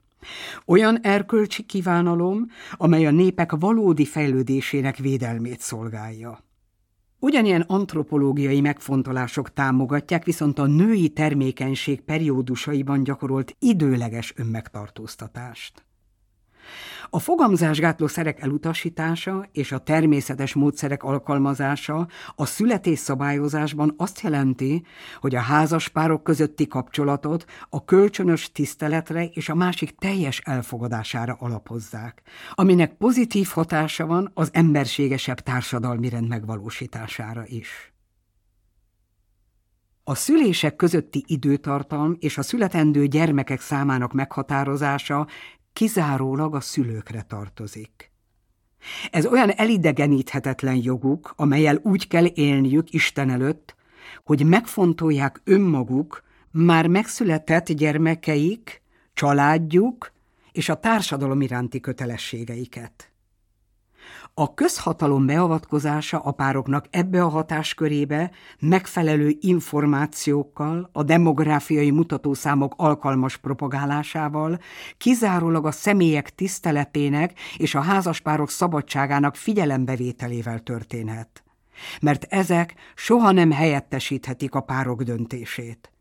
Olyan erkölcsi kívánalom, amely a népek valódi fejlődésének védelmét szolgálja. Ugyanilyen antropológiai megfontolások támogatják viszont a női termékenység periódusaiban gyakorolt időleges önmegtartóztatást. A fogamzásgátló szerek elutasítása és a természetes módszerek alkalmazása a születésszabályozásban azt jelenti, hogy a házaspárok közötti kapcsolatot a kölcsönös tiszteletre és a másik teljes elfogadására alapozzák, aminek pozitív hatása van az emberségesebb társadalmi rend megvalósítására is. A szülések közötti időtartam és a születendő gyermekek számának meghatározása kizárólag a szülőkre tartozik. Ez olyan elidegeníthetetlen joguk, amelyel úgy kell élniük Isten előtt, hogy megfontolják önmaguk már megszületett gyermekeik, családjuk és a társadalom iránti kötelességeiket. A közhatalom beavatkozása a pároknak ebbe a hatáskörébe megfelelő információkkal, a demográfiai mutatószámok alkalmas propagálásával, kizárólag a személyek tiszteletének és a házaspárok szabadságának figyelembevételével történhet. Mert ezek soha nem helyettesíthetik a párok döntését.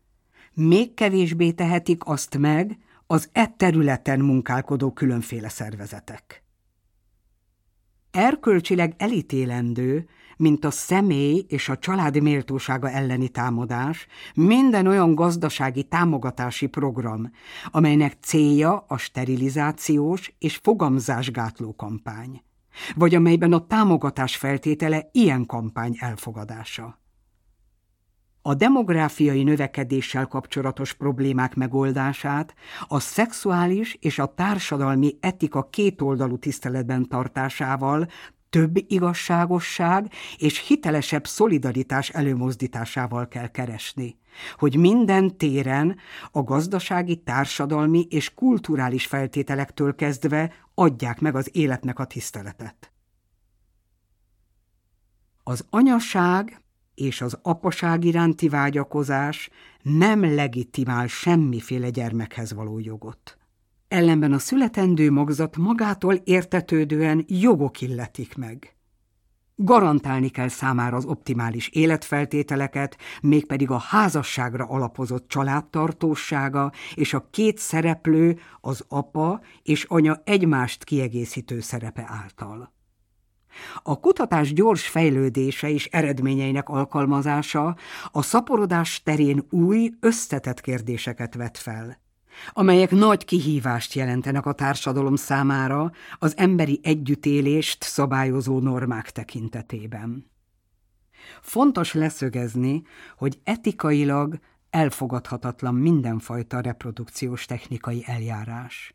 Még kevésbé tehetik azt meg az e területen munkálkodó különféle szervezetek erkölcsileg elítélendő, mint a személy és a család méltósága elleni támadás, minden olyan gazdasági támogatási program, amelynek célja a sterilizációs és fogamzásgátló kampány, vagy amelyben a támogatás feltétele ilyen kampány elfogadása. A demográfiai növekedéssel kapcsolatos problémák megoldását a szexuális és a társadalmi etika kétoldalú tiszteletben tartásával több igazságosság és hitelesebb szolidaritás előmozdításával kell keresni, hogy minden téren a gazdasági, társadalmi és kulturális feltételektől kezdve adják meg az életnek a tiszteletet. Az anyaság és az apaság iránti vágyakozás nem legitimál semmiféle gyermekhez való jogot. Ellenben a születendő magzat magától értetődően jogok illetik meg. Garantálni kell számára az optimális életfeltételeket, mégpedig a házasságra alapozott családtartósága és a két szereplő, az apa és anya egymást kiegészítő szerepe által. A kutatás gyors fejlődése és eredményeinek alkalmazása a szaporodás terén új, összetett kérdéseket vet fel amelyek nagy kihívást jelentenek a társadalom számára az emberi együttélést szabályozó normák tekintetében. Fontos leszögezni, hogy etikailag elfogadhatatlan mindenfajta reprodukciós technikai eljárás.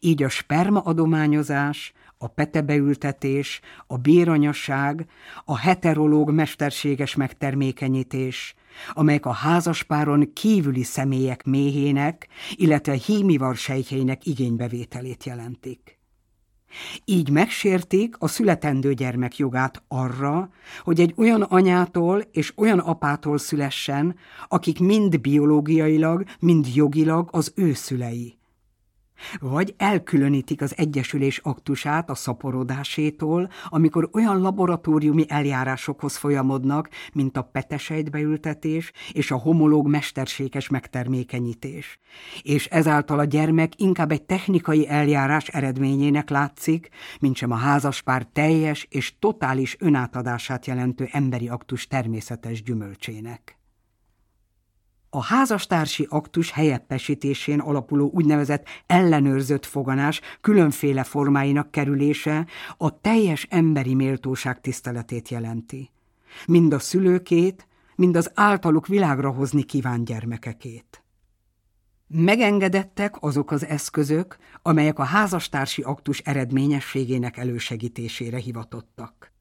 Így a spermaadományozás, a petebeültetés, a béranyasság, a heterológ mesterséges megtermékenyítés, amelyek a házaspáron kívüli személyek méhének, illetve hímivar sejtjeinek igénybevételét jelentik. Így megsérték a születendő gyermek jogát arra, hogy egy olyan anyától és olyan apától szülessen, akik mind biológiailag, mind jogilag az ő szülei, vagy elkülönítik az egyesülés aktusát a szaporodásétól, amikor olyan laboratóriumi eljárásokhoz folyamodnak, mint a petesejtbeültetés és a homológ mesterséges megtermékenyítés. És ezáltal a gyermek inkább egy technikai eljárás eredményének látszik, mint sem a házaspár teljes és totális önátadását jelentő emberi aktus természetes gyümölcsének. A házastársi aktus helyettesítésén alapuló úgynevezett ellenőrzött foganás különféle formáinak kerülése a teljes emberi méltóság tiszteletét jelenti. Mind a szülőkét, mind az általuk világra hozni kíván gyermekekét. Megengedettek azok az eszközök, amelyek a házastársi aktus eredményességének elősegítésére hivatottak.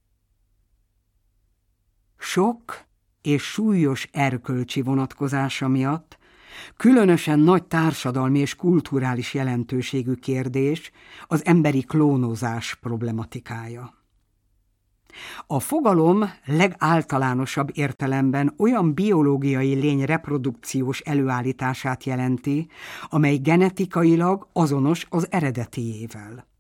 Sok és súlyos erkölcsi vonatkozása miatt különösen nagy társadalmi és kulturális jelentőségű kérdés az emberi klónozás problematikája. A fogalom legáltalánosabb értelemben olyan biológiai lény reprodukciós előállítását jelenti, amely genetikailag azonos az eredetiével.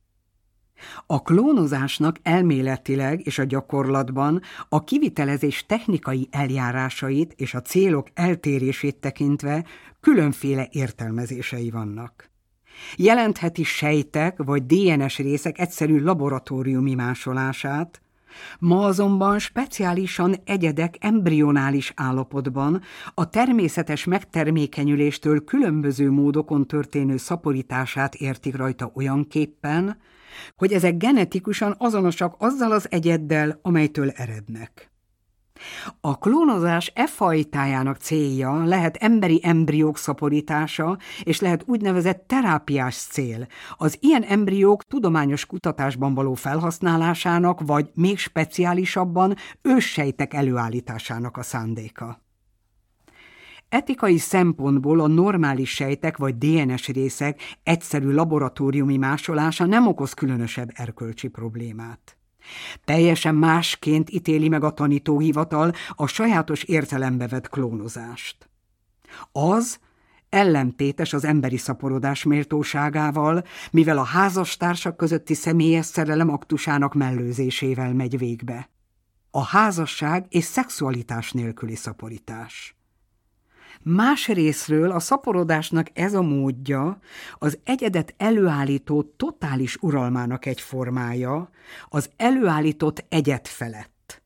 A klónozásnak elméletileg és a gyakorlatban a kivitelezés technikai eljárásait és a célok eltérését tekintve különféle értelmezései vannak. Jelentheti sejtek vagy DNS részek egyszerű laboratóriumi másolását, Ma azonban speciálisan egyedek embrionális állapotban a természetes megtermékenyüléstől különböző módokon történő szaporítását értik rajta olyanképpen, hogy ezek genetikusan azonosak azzal az egyeddel, amelytől erednek. A klónozás e fajtájának célja lehet emberi embriók szaporítása, és lehet úgynevezett terápiás cél, az ilyen embriók tudományos kutatásban való felhasználásának, vagy még speciálisabban őssejtek előállításának a szándéka. Etikai szempontból a normális sejtek vagy DNS részek egyszerű laboratóriumi másolása nem okoz különösebb erkölcsi problémát. Teljesen másként ítéli meg a tanítóhivatal a sajátos értelembe vett klónozást. Az ellentétes az emberi szaporodás méltóságával, mivel a házastársak közötti személyes szerelem aktusának mellőzésével megy végbe. A házasság és szexualitás nélküli szaporítás. Más részről a szaporodásnak ez a módja az egyedet előállító totális uralmának egy formája, az előállított egyet felett.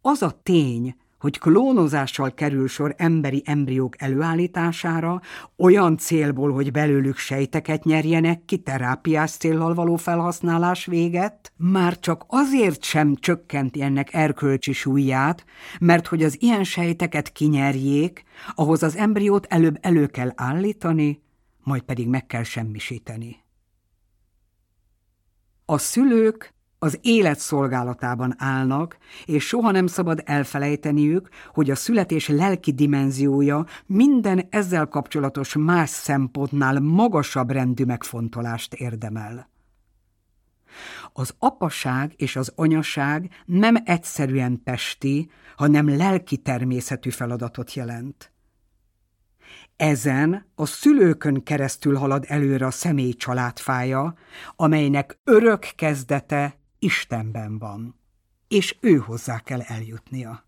Az a tény, hogy klónozással kerül sor emberi embriók előállítására, olyan célból, hogy belőlük sejteket nyerjenek ki terápiás céllal való felhasználás véget, már csak azért sem csökkenti ennek erkölcsi súlyát, mert hogy az ilyen sejteket kinyerjék, ahhoz az embriót előbb elő kell állítani, majd pedig meg kell semmisíteni. A szülők az élet szolgálatában állnak, és soha nem szabad elfelejteniük, hogy a születés lelki dimenziója minden ezzel kapcsolatos más szempontnál magasabb rendű megfontolást érdemel. Az apaság és az anyaság nem egyszerűen testi, hanem lelki természetű feladatot jelent. Ezen a szülőkön keresztül halad előre a személy családfája, amelynek örök kezdete Istenben van, és ő hozzá kell eljutnia.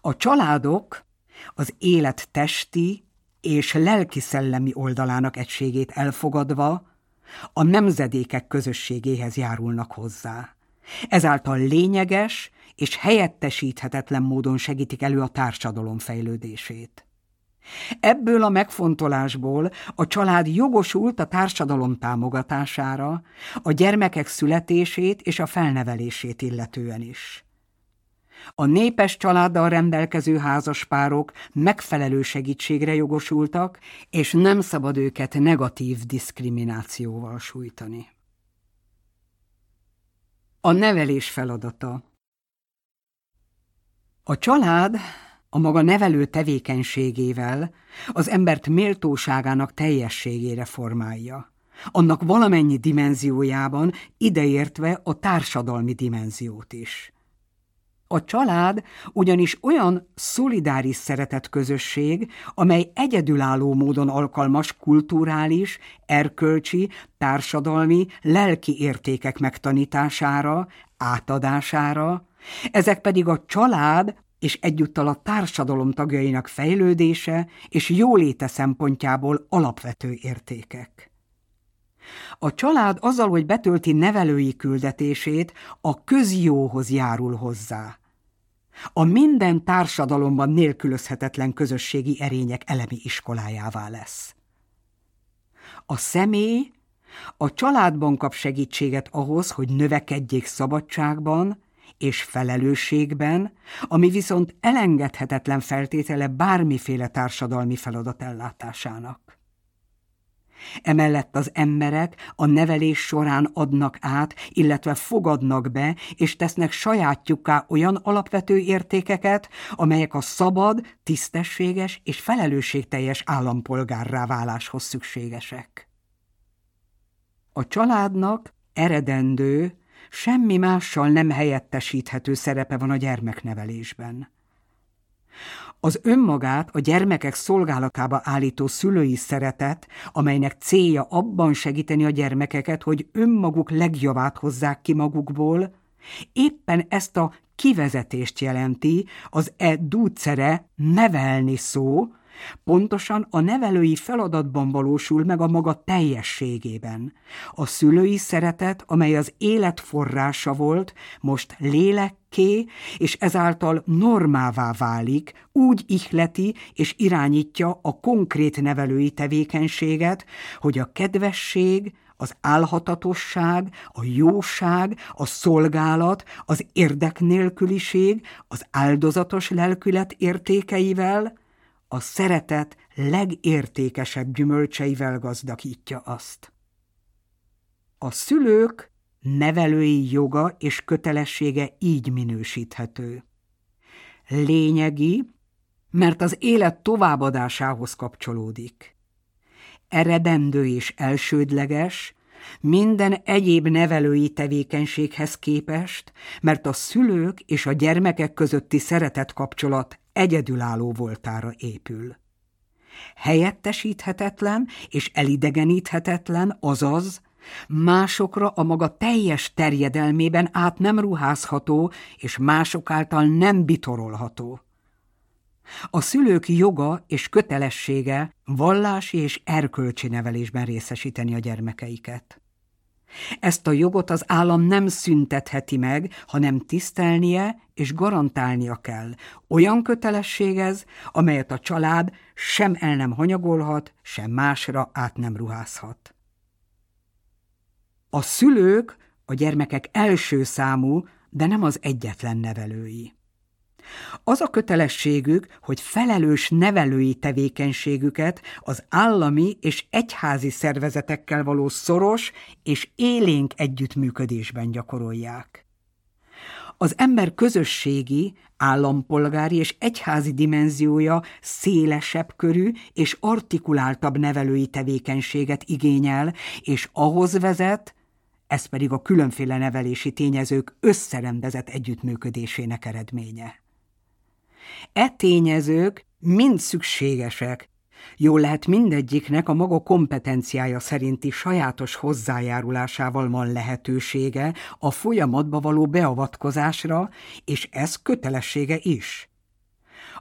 A családok az élet testi és lelki-szellemi oldalának egységét elfogadva a nemzedékek közösségéhez járulnak hozzá. Ezáltal lényeges és helyettesíthetetlen módon segítik elő a társadalom fejlődését. Ebből a megfontolásból a család jogosult a társadalom támogatására, a gyermekek születését és a felnevelését illetően is. A népes családdal rendelkező házaspárok megfelelő segítségre jogosultak, és nem szabad őket negatív diszkriminációval sújtani. A nevelés feladata A család a maga nevelő tevékenységével az embert méltóságának teljességére formálja, annak valamennyi dimenziójában, ideértve a társadalmi dimenziót is. A család ugyanis olyan szolidáris szeretett közösség, amely egyedülálló módon alkalmas kulturális, erkölcsi, társadalmi, lelki értékek megtanítására, átadására, ezek pedig a család és egyúttal a társadalom tagjainak fejlődése és jóléte szempontjából alapvető értékek. A család azzal, hogy betölti nevelői küldetését, a közjóhoz járul hozzá. A minden társadalomban nélkülözhetetlen közösségi erények elemi iskolájává lesz. A személy a családban kap segítséget ahhoz, hogy növekedjék szabadságban, és felelősségben, ami viszont elengedhetetlen feltétele bármiféle társadalmi feladat ellátásának. Emellett az emberek a nevelés során adnak át, illetve fogadnak be, és tesznek sajátjukká olyan alapvető értékeket, amelyek a szabad, tisztességes és felelősségteljes állampolgárrá váláshoz szükségesek. A családnak eredendő, semmi mással nem helyettesíthető szerepe van a gyermeknevelésben. Az önmagát a gyermekek szolgálatába állító szülői szeretet, amelynek célja abban segíteni a gyermekeket, hogy önmaguk legjavát hozzák ki magukból, éppen ezt a kivezetést jelenti, az e dúcere nevelni szó, Pontosan a nevelői feladatban valósul meg a maga teljességében. A szülői szeretet, amely az élet forrása volt, most lélekké, és ezáltal normává válik, úgy ihleti és irányítja a konkrét nevelői tevékenységet, hogy a kedvesség, az álhatatosság, a jóság, a szolgálat, az érdeknélküliség, az áldozatos lelkület értékeivel, a szeretet legértékesebb gyümölcseivel gazdagítja azt. A szülők nevelői joga és kötelessége így minősíthető. Lényegi, mert az élet továbbadásához kapcsolódik. Eredendő és elsődleges, minden egyéb nevelői tevékenységhez képest, mert a szülők és a gyermekek közötti szeretet kapcsolat egyedülálló voltára épül. Helyettesíthetetlen és elidegeníthetetlen, azaz másokra a maga teljes terjedelmében át nem ruházható és mások által nem bitorolható. A szülők joga és kötelessége vallási és erkölcsi nevelésben részesíteni a gyermekeiket. Ezt a jogot az állam nem szüntetheti meg, hanem tisztelnie és garantálnia kell. Olyan kötelesség ez, amelyet a család sem el nem hanyagolhat, sem másra át nem ruházhat. A szülők a gyermekek első számú, de nem az egyetlen nevelői. Az a kötelességük, hogy felelős nevelői tevékenységüket az állami és egyházi szervezetekkel való szoros és élénk együttműködésben gyakorolják. Az ember közösségi, állampolgári és egyházi dimenziója szélesebb körű és artikuláltabb nevelői tevékenységet igényel, és ahhoz vezet, ez pedig a különféle nevelési tényezők összerendezett együttműködésének eredménye. E tényezők mind szükségesek, Jól lehet mindegyiknek a maga kompetenciája szerinti sajátos hozzájárulásával van lehetősége a folyamatba való beavatkozásra, és ez kötelessége is.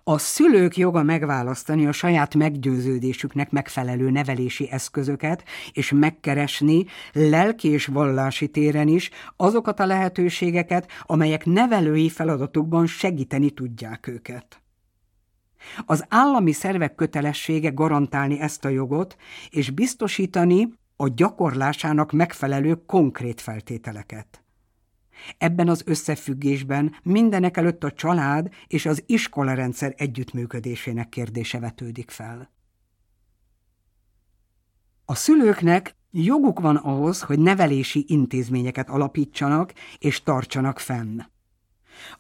A szülők joga megválasztani a saját meggyőződésüknek megfelelő nevelési eszközöket, és megkeresni lelki és vallási téren is azokat a lehetőségeket, amelyek nevelői feladatukban segíteni tudják őket. Az állami szervek kötelessége garantálni ezt a jogot, és biztosítani a gyakorlásának megfelelő konkrét feltételeket. Ebben az összefüggésben mindenek előtt a család és az iskolarendszer együttműködésének kérdése vetődik fel. A szülőknek joguk van ahhoz, hogy nevelési intézményeket alapítsanak és tartsanak fenn.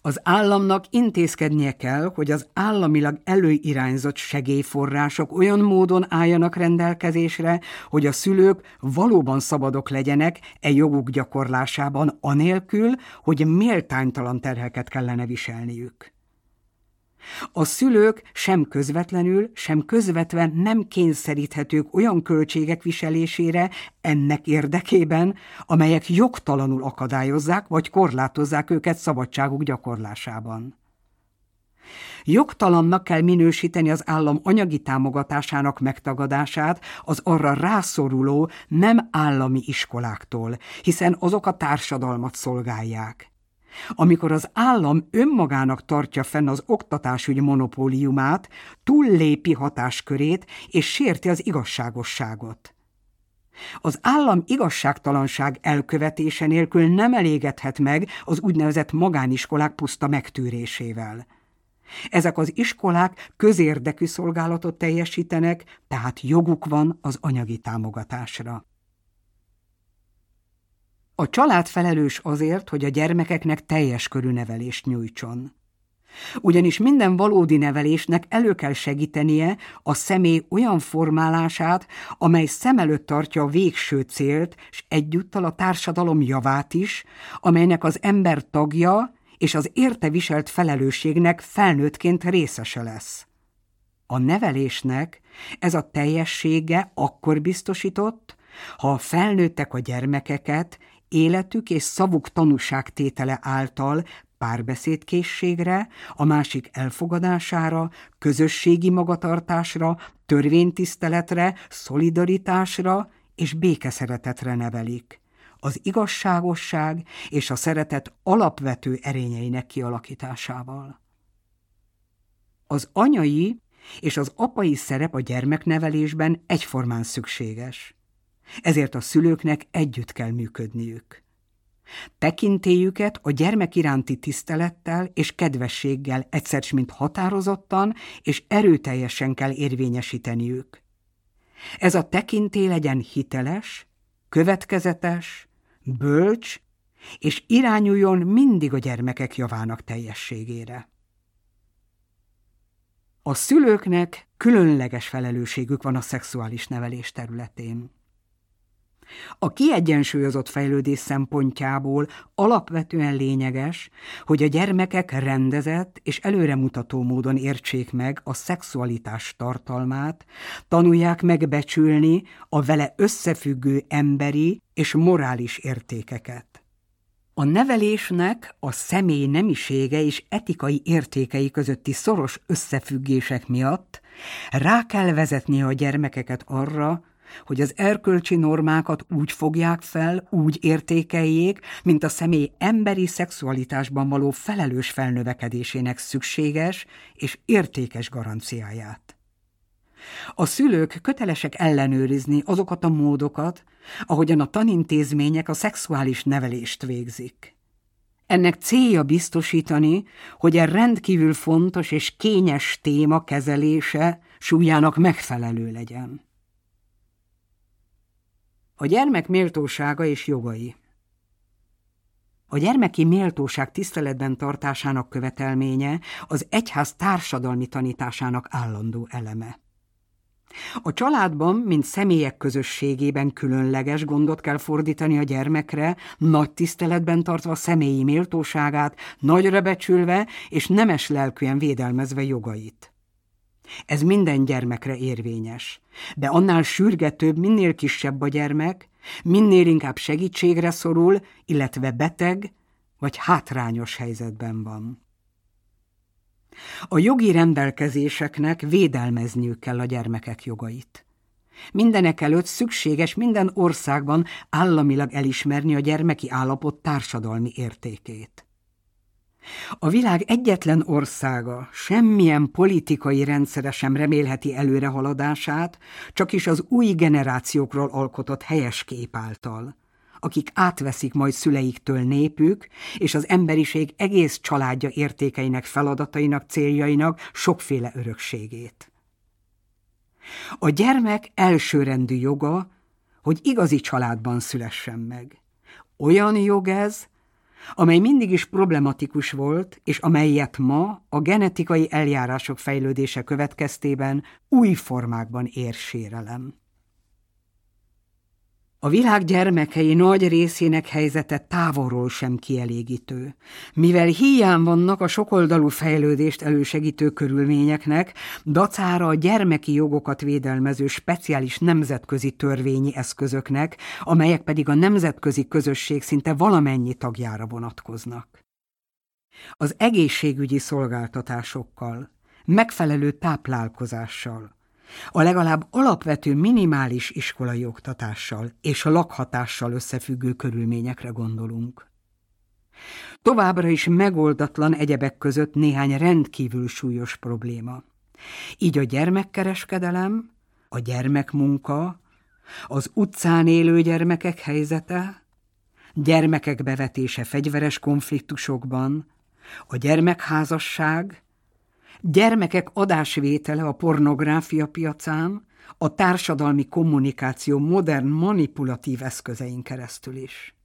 Az államnak intézkednie kell, hogy az államilag előirányzott segélyforrások olyan módon álljanak rendelkezésre, hogy a szülők valóban szabadok legyenek e joguk gyakorlásában, anélkül, hogy méltánytalan terheket kellene viselniük. A szülők sem közvetlenül, sem közvetve nem kényszeríthetők olyan költségek viselésére ennek érdekében, amelyek jogtalanul akadályozzák vagy korlátozzák őket szabadságuk gyakorlásában. Jogtalannak kell minősíteni az állam anyagi támogatásának megtagadását az arra rászoruló nem állami iskoláktól, hiszen azok a társadalmat szolgálják. Amikor az állam önmagának tartja fenn az oktatásügy monopóliumát, túllépi hatáskörét és sérti az igazságosságot. Az állam igazságtalanság elkövetése nélkül nem elégedhet meg az úgynevezett magániskolák puszta megtűrésével. Ezek az iskolák közérdekű szolgálatot teljesítenek, tehát joguk van az anyagi támogatásra. A család felelős azért, hogy a gyermekeknek teljes körű nevelést nyújtson. Ugyanis minden valódi nevelésnek elő kell segítenie a személy olyan formálását, amely szem előtt tartja a végső célt, és egyúttal a társadalom javát is, amelynek az ember tagja és az érte viselt felelősségnek felnőttként részese lesz. A nevelésnek ez a teljessége akkor biztosított, ha a felnőttek a gyermekeket életük és szavuk tanúságtétele által párbeszédkészségre, a másik elfogadására, közösségi magatartásra, törvénytiszteletre, szolidaritásra és békeszeretetre nevelik. Az igazságosság és a szeretet alapvető erényeinek kialakításával. Az anyai és az apai szerep a gyermeknevelésben egyformán szükséges ezért a szülőknek együtt kell működniük. Tekintélyüket a gyermek iránti tisztelettel és kedvességgel egyszer mint határozottan és erőteljesen kell érvényesíteniük. Ez a tekintély legyen hiteles, következetes, bölcs, és irányuljon mindig a gyermekek javának teljességére. A szülőknek különleges felelősségük van a szexuális nevelés területén. A kiegyensúlyozott fejlődés szempontjából alapvetően lényeges, hogy a gyermekek rendezett és előremutató módon értsék meg a szexualitás tartalmát, tanulják megbecsülni a vele összefüggő emberi és morális értékeket. A nevelésnek a személy nemisége és etikai értékei közötti szoros összefüggések miatt rá kell vezetni a gyermekeket arra, hogy az erkölcsi normákat úgy fogják fel, úgy értékeljék, mint a személy emberi szexualitásban való felelős felnövekedésének szükséges és értékes garanciáját. A szülők kötelesek ellenőrizni azokat a módokat, ahogyan a tanintézmények a szexuális nevelést végzik. Ennek célja biztosítani, hogy a rendkívül fontos és kényes téma kezelése súlyának megfelelő legyen. A gyermek méltósága és jogai A gyermeki méltóság tiszteletben tartásának követelménye az egyház társadalmi tanításának állandó eleme. A családban, mint személyek közösségében különleges gondot kell fordítani a gyermekre, nagy tiszteletben tartva személyi méltóságát, nagyra becsülve és nemes lelkűen védelmezve jogait. Ez minden gyermekre érvényes, de annál sürgetőbb, minél kisebb a gyermek, minél inkább segítségre szorul, illetve beteg vagy hátrányos helyzetben van. A jogi rendelkezéseknek védelmezniük kell a gyermekek jogait. Mindenek előtt szükséges minden országban államilag elismerni a gyermeki állapot társadalmi értékét. A világ egyetlen országa semmilyen politikai rendszere sem remélheti előrehaladását, csak is az új generációkról alkotott helyes kép által akik átveszik majd szüleiktől népük, és az emberiség egész családja értékeinek, feladatainak, céljainak sokféle örökségét. A gyermek elsőrendű joga, hogy igazi családban szülessen meg. Olyan jog ez, amely mindig is problematikus volt, és amelyet ma a genetikai eljárások fejlődése következtében új formákban ér sérelem. A világ gyermekei nagy részének helyzete távolról sem kielégítő. Mivel hiány vannak a sokoldalú fejlődést elősegítő körülményeknek, dacára a gyermeki jogokat védelmező speciális nemzetközi törvényi eszközöknek, amelyek pedig a nemzetközi közösség szinte valamennyi tagjára vonatkoznak. Az egészségügyi szolgáltatásokkal, megfelelő táplálkozással, a legalább alapvető minimális iskolai oktatással és a lakhatással összefüggő körülményekre gondolunk. Továbbra is megoldatlan egyebek között néhány rendkívül súlyos probléma. Így a gyermekkereskedelem, a gyermekmunka, az utcán élő gyermekek helyzete, gyermekek bevetése fegyveres konfliktusokban, a gyermekházasság, gyermekek adásvétele a pornográfia piacán, a társadalmi kommunikáció modern manipulatív eszközein keresztül is.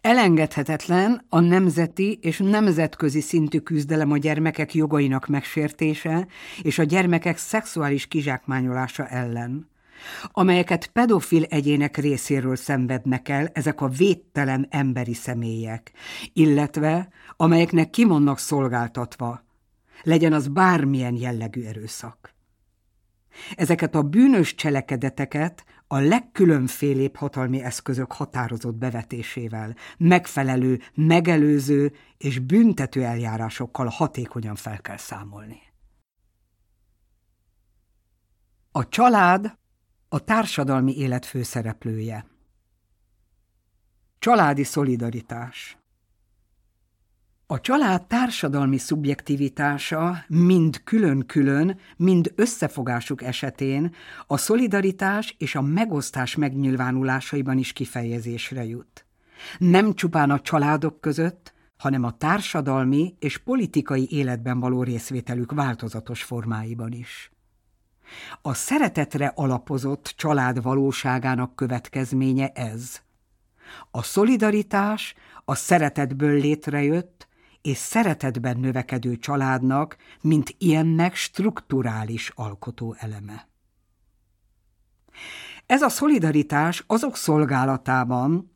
Elengedhetetlen a nemzeti és nemzetközi szintű küzdelem a gyermekek jogainak megsértése és a gyermekek szexuális kizsákmányolása ellen, amelyeket pedofil egyének részéről szenvednek el ezek a védtelen emberi személyek, illetve amelyeknek kimonnak szolgáltatva, legyen az bármilyen jellegű erőszak. Ezeket a bűnös cselekedeteket a legkülönfélébb hatalmi eszközök határozott bevetésével, megfelelő, megelőző és büntető eljárásokkal hatékonyan fel kell számolni. A család a társadalmi élet főszereplője. Családi szolidaritás a család társadalmi szubjektivitása mind külön-külön, mind összefogásuk esetén a szolidaritás és a megosztás megnyilvánulásaiban is kifejezésre jut. Nem csupán a családok között, hanem a társadalmi és politikai életben való részvételük változatos formáiban is. A szeretetre alapozott család valóságának következménye ez. A szolidaritás a szeretetből létrejött, és szeretetben növekedő családnak, mint ilyennek strukturális alkotó eleme. Ez a szolidaritás azok szolgálatában,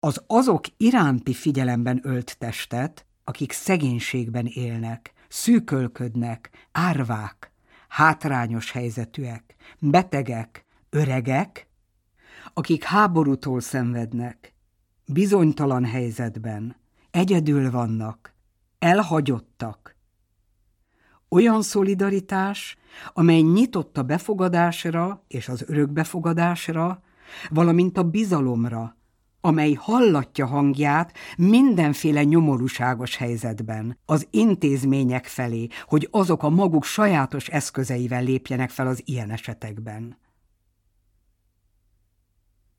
az azok iránti figyelemben ölt testet, akik szegénységben élnek, szűkölködnek, árvák, hátrányos helyzetűek, betegek, öregek, akik háborútól szenvednek, bizonytalan helyzetben, egyedül vannak, elhagyottak. Olyan szolidaritás, amely nyitott a befogadásra és az örökbefogadásra, valamint a bizalomra, amely hallatja hangját mindenféle nyomorúságos helyzetben, az intézmények felé, hogy azok a maguk sajátos eszközeivel lépjenek fel az ilyen esetekben.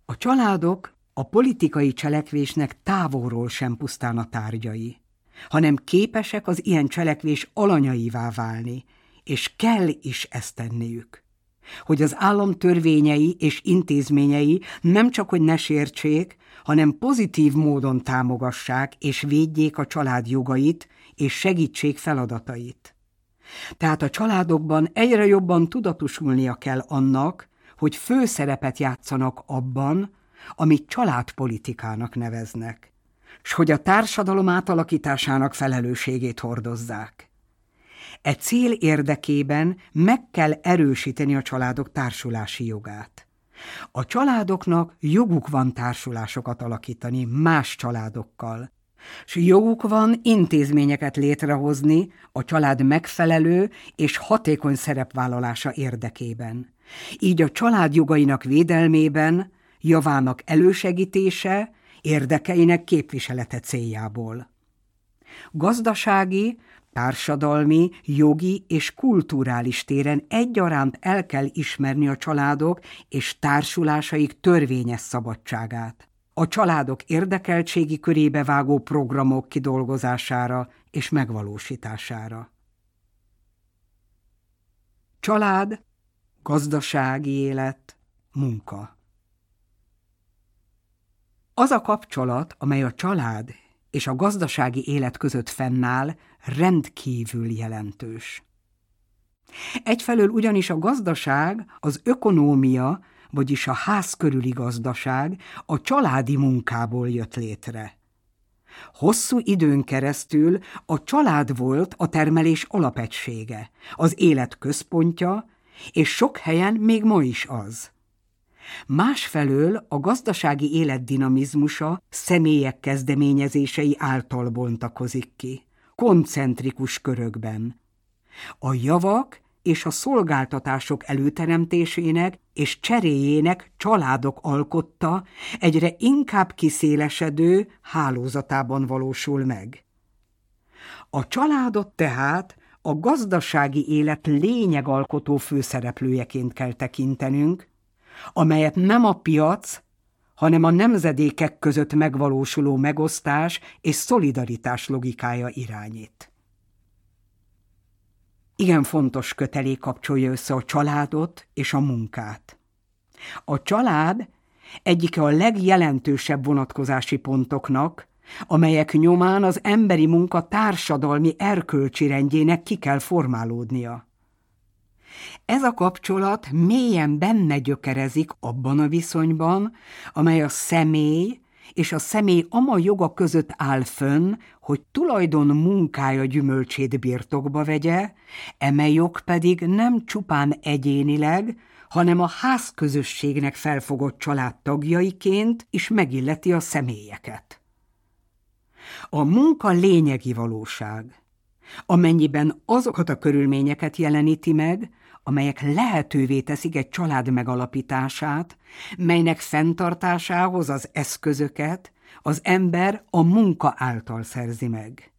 A családok A politikai cselekvésnek távolról sem pusztán a tárgyai, hanem képesek az ilyen cselekvés alanyaivá válni, és kell is ezt tenniük. Hogy az állam törvényei és intézményei nem csak hogy ne sértsék, hanem pozitív módon támogassák és védjék a család jogait és segítsék feladatait. Tehát a családokban egyre jobban tudatosulnia kell annak, hogy főszerepet játszanak abban, amit családpolitikának neveznek, s hogy a társadalom átalakításának felelősségét hordozzák. E cél érdekében meg kell erősíteni a családok társulási jogát. A családoknak joguk van társulásokat alakítani más családokkal, s joguk van intézményeket létrehozni a család megfelelő és hatékony szerepvállalása érdekében. Így a család jogainak védelmében, javának elősegítése, érdekeinek képviselete céljából. Gazdasági, társadalmi, jogi és kulturális téren egyaránt el kell ismerni a családok és társulásaik törvényes szabadságát. A családok érdekeltségi körébe vágó programok kidolgozására és megvalósítására. Család, gazdasági élet, munka. Az a kapcsolat, amely a család és a gazdasági élet között fennáll, rendkívül jelentős. Egyfelől ugyanis a gazdaság, az ökonómia, vagyis a ház körüli gazdaság a családi munkából jött létre. Hosszú időn keresztül a család volt a termelés alapegysége, az élet központja, és sok helyen még ma is az. Másfelől a gazdasági élet dinamizmusa személyek kezdeményezései által bontakozik ki, koncentrikus körökben. A javak és a szolgáltatások előteremtésének és cseréjének családok alkotta egyre inkább kiszélesedő hálózatában valósul meg. A családot tehát a gazdasági élet lényegalkotó főszereplőjeként kell tekintenünk, amelyet nem a piac, hanem a nemzedékek között megvalósuló megosztás és szolidaritás logikája irányít. Igen fontos kötelék kapcsolja össze a családot és a munkát. A család egyike a legjelentősebb vonatkozási pontoknak, amelyek nyomán az emberi munka társadalmi erkölcsi rendjének ki kell formálódnia. Ez a kapcsolat mélyen benne gyökerezik abban a viszonyban, amely a személy és a személy ama joga között áll fönn, hogy tulajdon munkája gyümölcsét birtokba vegye, eme jog pedig nem csupán egyénileg, hanem a házközösségnek felfogott családtagjaiként is megilleti a személyeket. A munka lényegi valóság, amennyiben azokat a körülményeket jeleníti meg, amelyek lehetővé teszik egy család megalapítását, melynek fenntartásához az eszközöket az ember a munka által szerzi meg.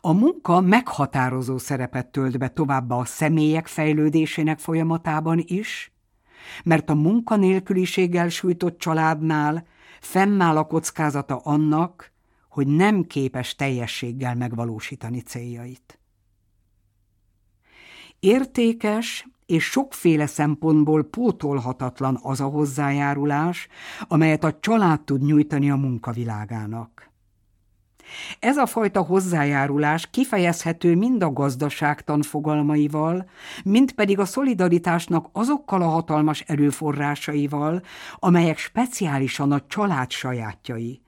A munka meghatározó szerepet tölt be továbbá a személyek fejlődésének folyamatában is, mert a munkanélküliséggel sújtott családnál fennáll a kockázata annak, hogy nem képes teljességgel megvalósítani céljait. Értékes és sokféle szempontból pótolhatatlan az a hozzájárulás, amelyet a család tud nyújtani a munkavilágának. Ez a fajta hozzájárulás kifejezhető mind a gazdaságtan fogalmaival, mind pedig a szolidaritásnak azokkal a hatalmas erőforrásaival, amelyek speciálisan a család sajátjai,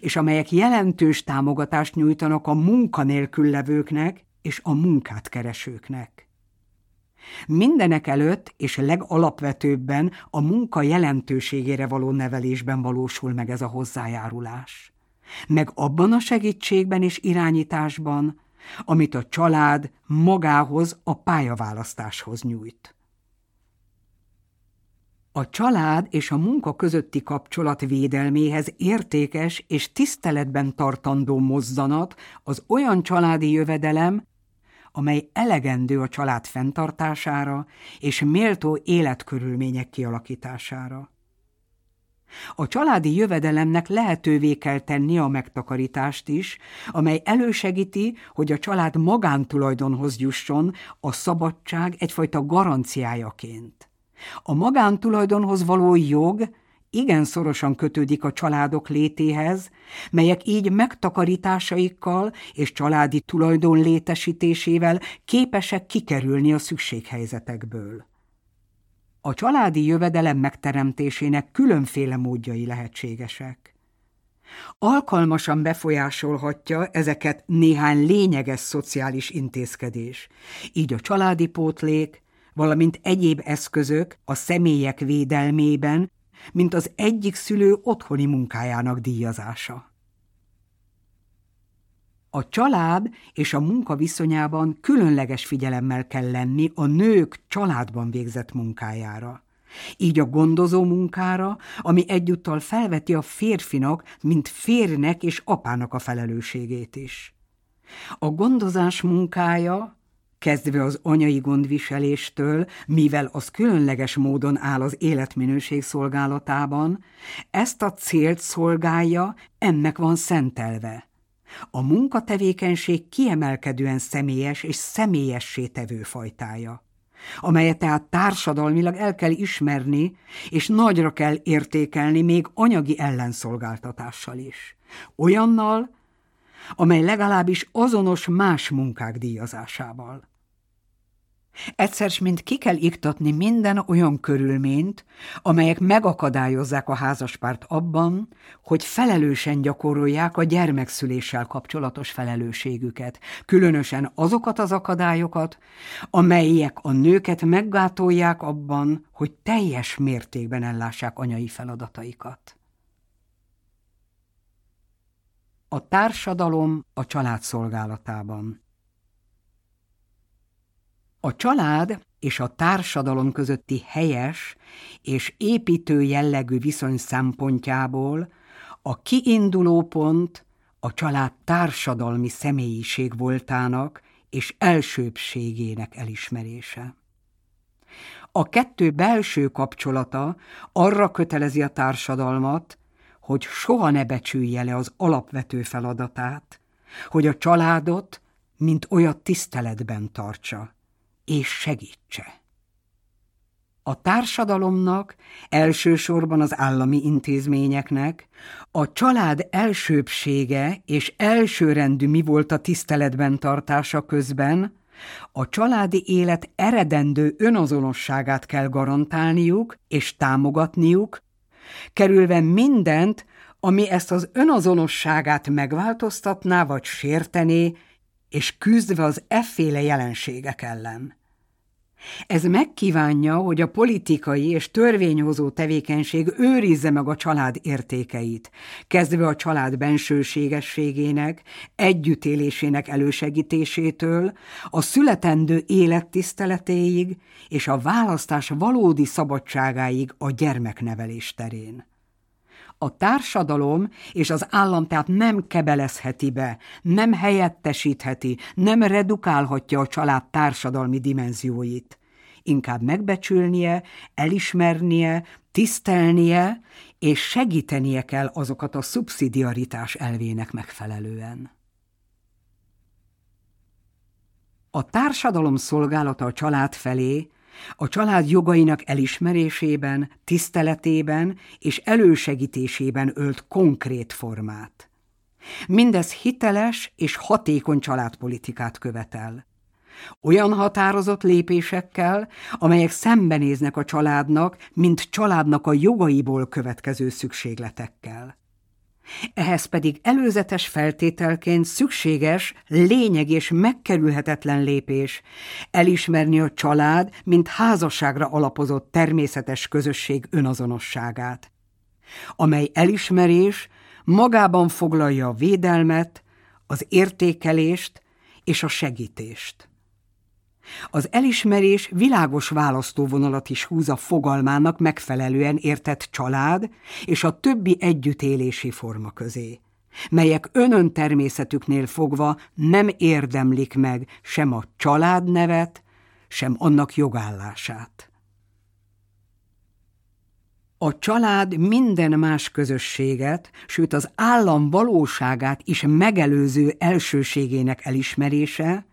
és amelyek jelentős támogatást nyújtanak a munkanélkül levőknek és a munkát keresőknek. Mindenek előtt és legalapvetőbben a munka jelentőségére való nevelésben valósul meg ez a hozzájárulás. Meg abban a segítségben és irányításban, amit a család magához a pályaválasztáshoz nyújt. A család és a munka közötti kapcsolat védelméhez értékes és tiszteletben tartandó mozzanat az olyan családi jövedelem, amely elegendő a család fenntartására és méltó életkörülmények kialakítására. A családi jövedelemnek lehetővé kell tenni a megtakarítást is, amely elősegíti, hogy a család magántulajdonhoz jusson a szabadság egyfajta garanciájaként. A magántulajdonhoz való jog igen szorosan kötődik a családok létéhez, melyek így megtakarításaikkal és családi tulajdon létesítésével képesek kikerülni a szükséghelyzetekből. A családi jövedelem megteremtésének különféle módjai lehetségesek. Alkalmasan befolyásolhatja ezeket néhány lényeges szociális intézkedés, így a családi pótlék, valamint egyéb eszközök a személyek védelmében, mint az egyik szülő otthoni munkájának díjazása. A család és a munka viszonyában különleges figyelemmel kell lenni a nők családban végzett munkájára. Így a gondozó munkára, ami egyúttal felveti a férfinak, mint férnek és apának a felelősségét is. A gondozás munkája, kezdve az anyai gondviseléstől, mivel az különleges módon áll az életminőség szolgálatában, ezt a célt szolgálja, ennek van szentelve. A munkatevékenység kiemelkedően személyes és személyessé tevő fajtája, amelyet tehát társadalmilag el kell ismerni, és nagyra kell értékelni még anyagi ellenszolgáltatással is. Olyannal, amely legalábbis azonos más munkák díjazásával. Egyszer mint ki kell iktatni minden olyan körülményt, amelyek megakadályozzák a házaspárt abban, hogy felelősen gyakorolják a gyermekszüléssel kapcsolatos felelősségüket, különösen azokat az akadályokat, amelyek a nőket meggátolják abban, hogy teljes mértékben ellássák anyai feladataikat. A társadalom a család szolgálatában a család és a társadalom közötti helyes és építő jellegű viszony szempontjából a kiinduló pont a család társadalmi személyiség voltának és elsőbségének elismerése. A kettő belső kapcsolata arra kötelezi a társadalmat, hogy soha ne becsülje le az alapvető feladatát, hogy a családot, mint olyat tiszteletben tartsa és segítse. A társadalomnak, elsősorban az állami intézményeknek, a család elsőbsége és elsőrendű mi volt a tiszteletben tartása közben, a családi élet eredendő önazonosságát kell garantálniuk és támogatniuk, kerülve mindent, ami ezt az önazonosságát megváltoztatná vagy sértené, és küzdve az efféle jelenségek ellen. Ez megkívánja, hogy a politikai és törvényhozó tevékenység őrizze meg a család értékeit, kezdve a család bensőségességének, együttélésének elősegítésétől, a születendő élettiszteletéig és a választás valódi szabadságáig a gyermeknevelés terén. A társadalom és az állam tehát nem kebelezheti be, nem helyettesítheti, nem redukálhatja a család társadalmi dimenzióit. Inkább megbecsülnie, elismernie, tisztelnie és segítenie kell azokat a szubszidiaritás elvének megfelelően. A társadalom szolgálata a család felé a család jogainak elismerésében, tiszteletében és elősegítésében ölt konkrét formát. Mindez hiteles és hatékony családpolitikát követel. Olyan határozott lépésekkel, amelyek szembenéznek a családnak, mint családnak a jogaiból következő szükségletekkel. Ehhez pedig előzetes feltételként szükséges, lényeg és megkerülhetetlen lépés elismerni a család, mint házasságra alapozott természetes közösség önazonosságát, amely elismerés magában foglalja a védelmet, az értékelést és a segítést. Az elismerés világos választóvonalat is húz a fogalmának megfelelően értett család és a többi együttélési forma közé, melyek önön természetüknél fogva nem érdemlik meg sem a családnevet, sem annak jogállását. A család minden más közösséget, sőt az állam valóságát is megelőző elsőségének elismerése,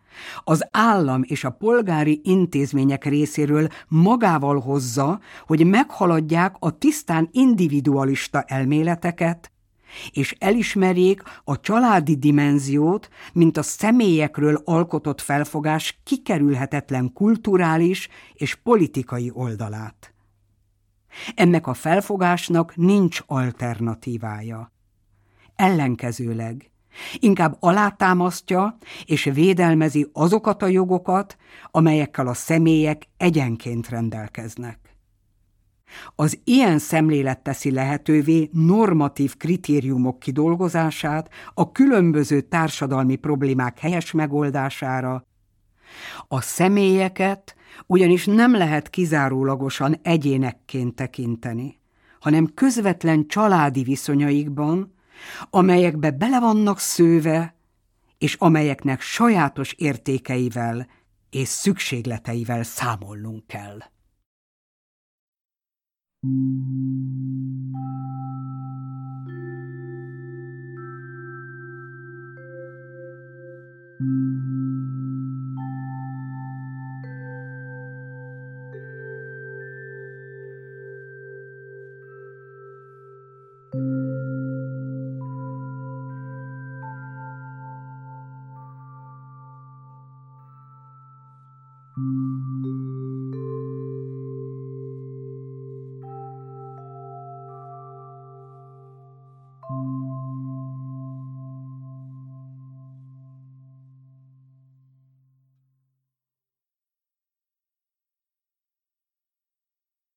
az állam és a polgári intézmények részéről magával hozza, hogy meghaladják a tisztán individualista elméleteket, és elismerjék a családi dimenziót, mint a személyekről alkotott felfogás kikerülhetetlen kulturális és politikai oldalát. Ennek a felfogásnak nincs alternatívája. Ellenkezőleg, inkább alátámasztja és védelmezi azokat a jogokat, amelyekkel a személyek egyenként rendelkeznek. Az ilyen szemlélet teszi lehetővé normatív kritériumok kidolgozását a különböző társadalmi problémák helyes megoldására. A személyeket ugyanis nem lehet kizárólagosan egyénekként tekinteni, hanem közvetlen családi viszonyaikban, amelyekbe bele vannak szőve, és amelyeknek sajátos értékeivel és szükségleteivel számolnunk kell.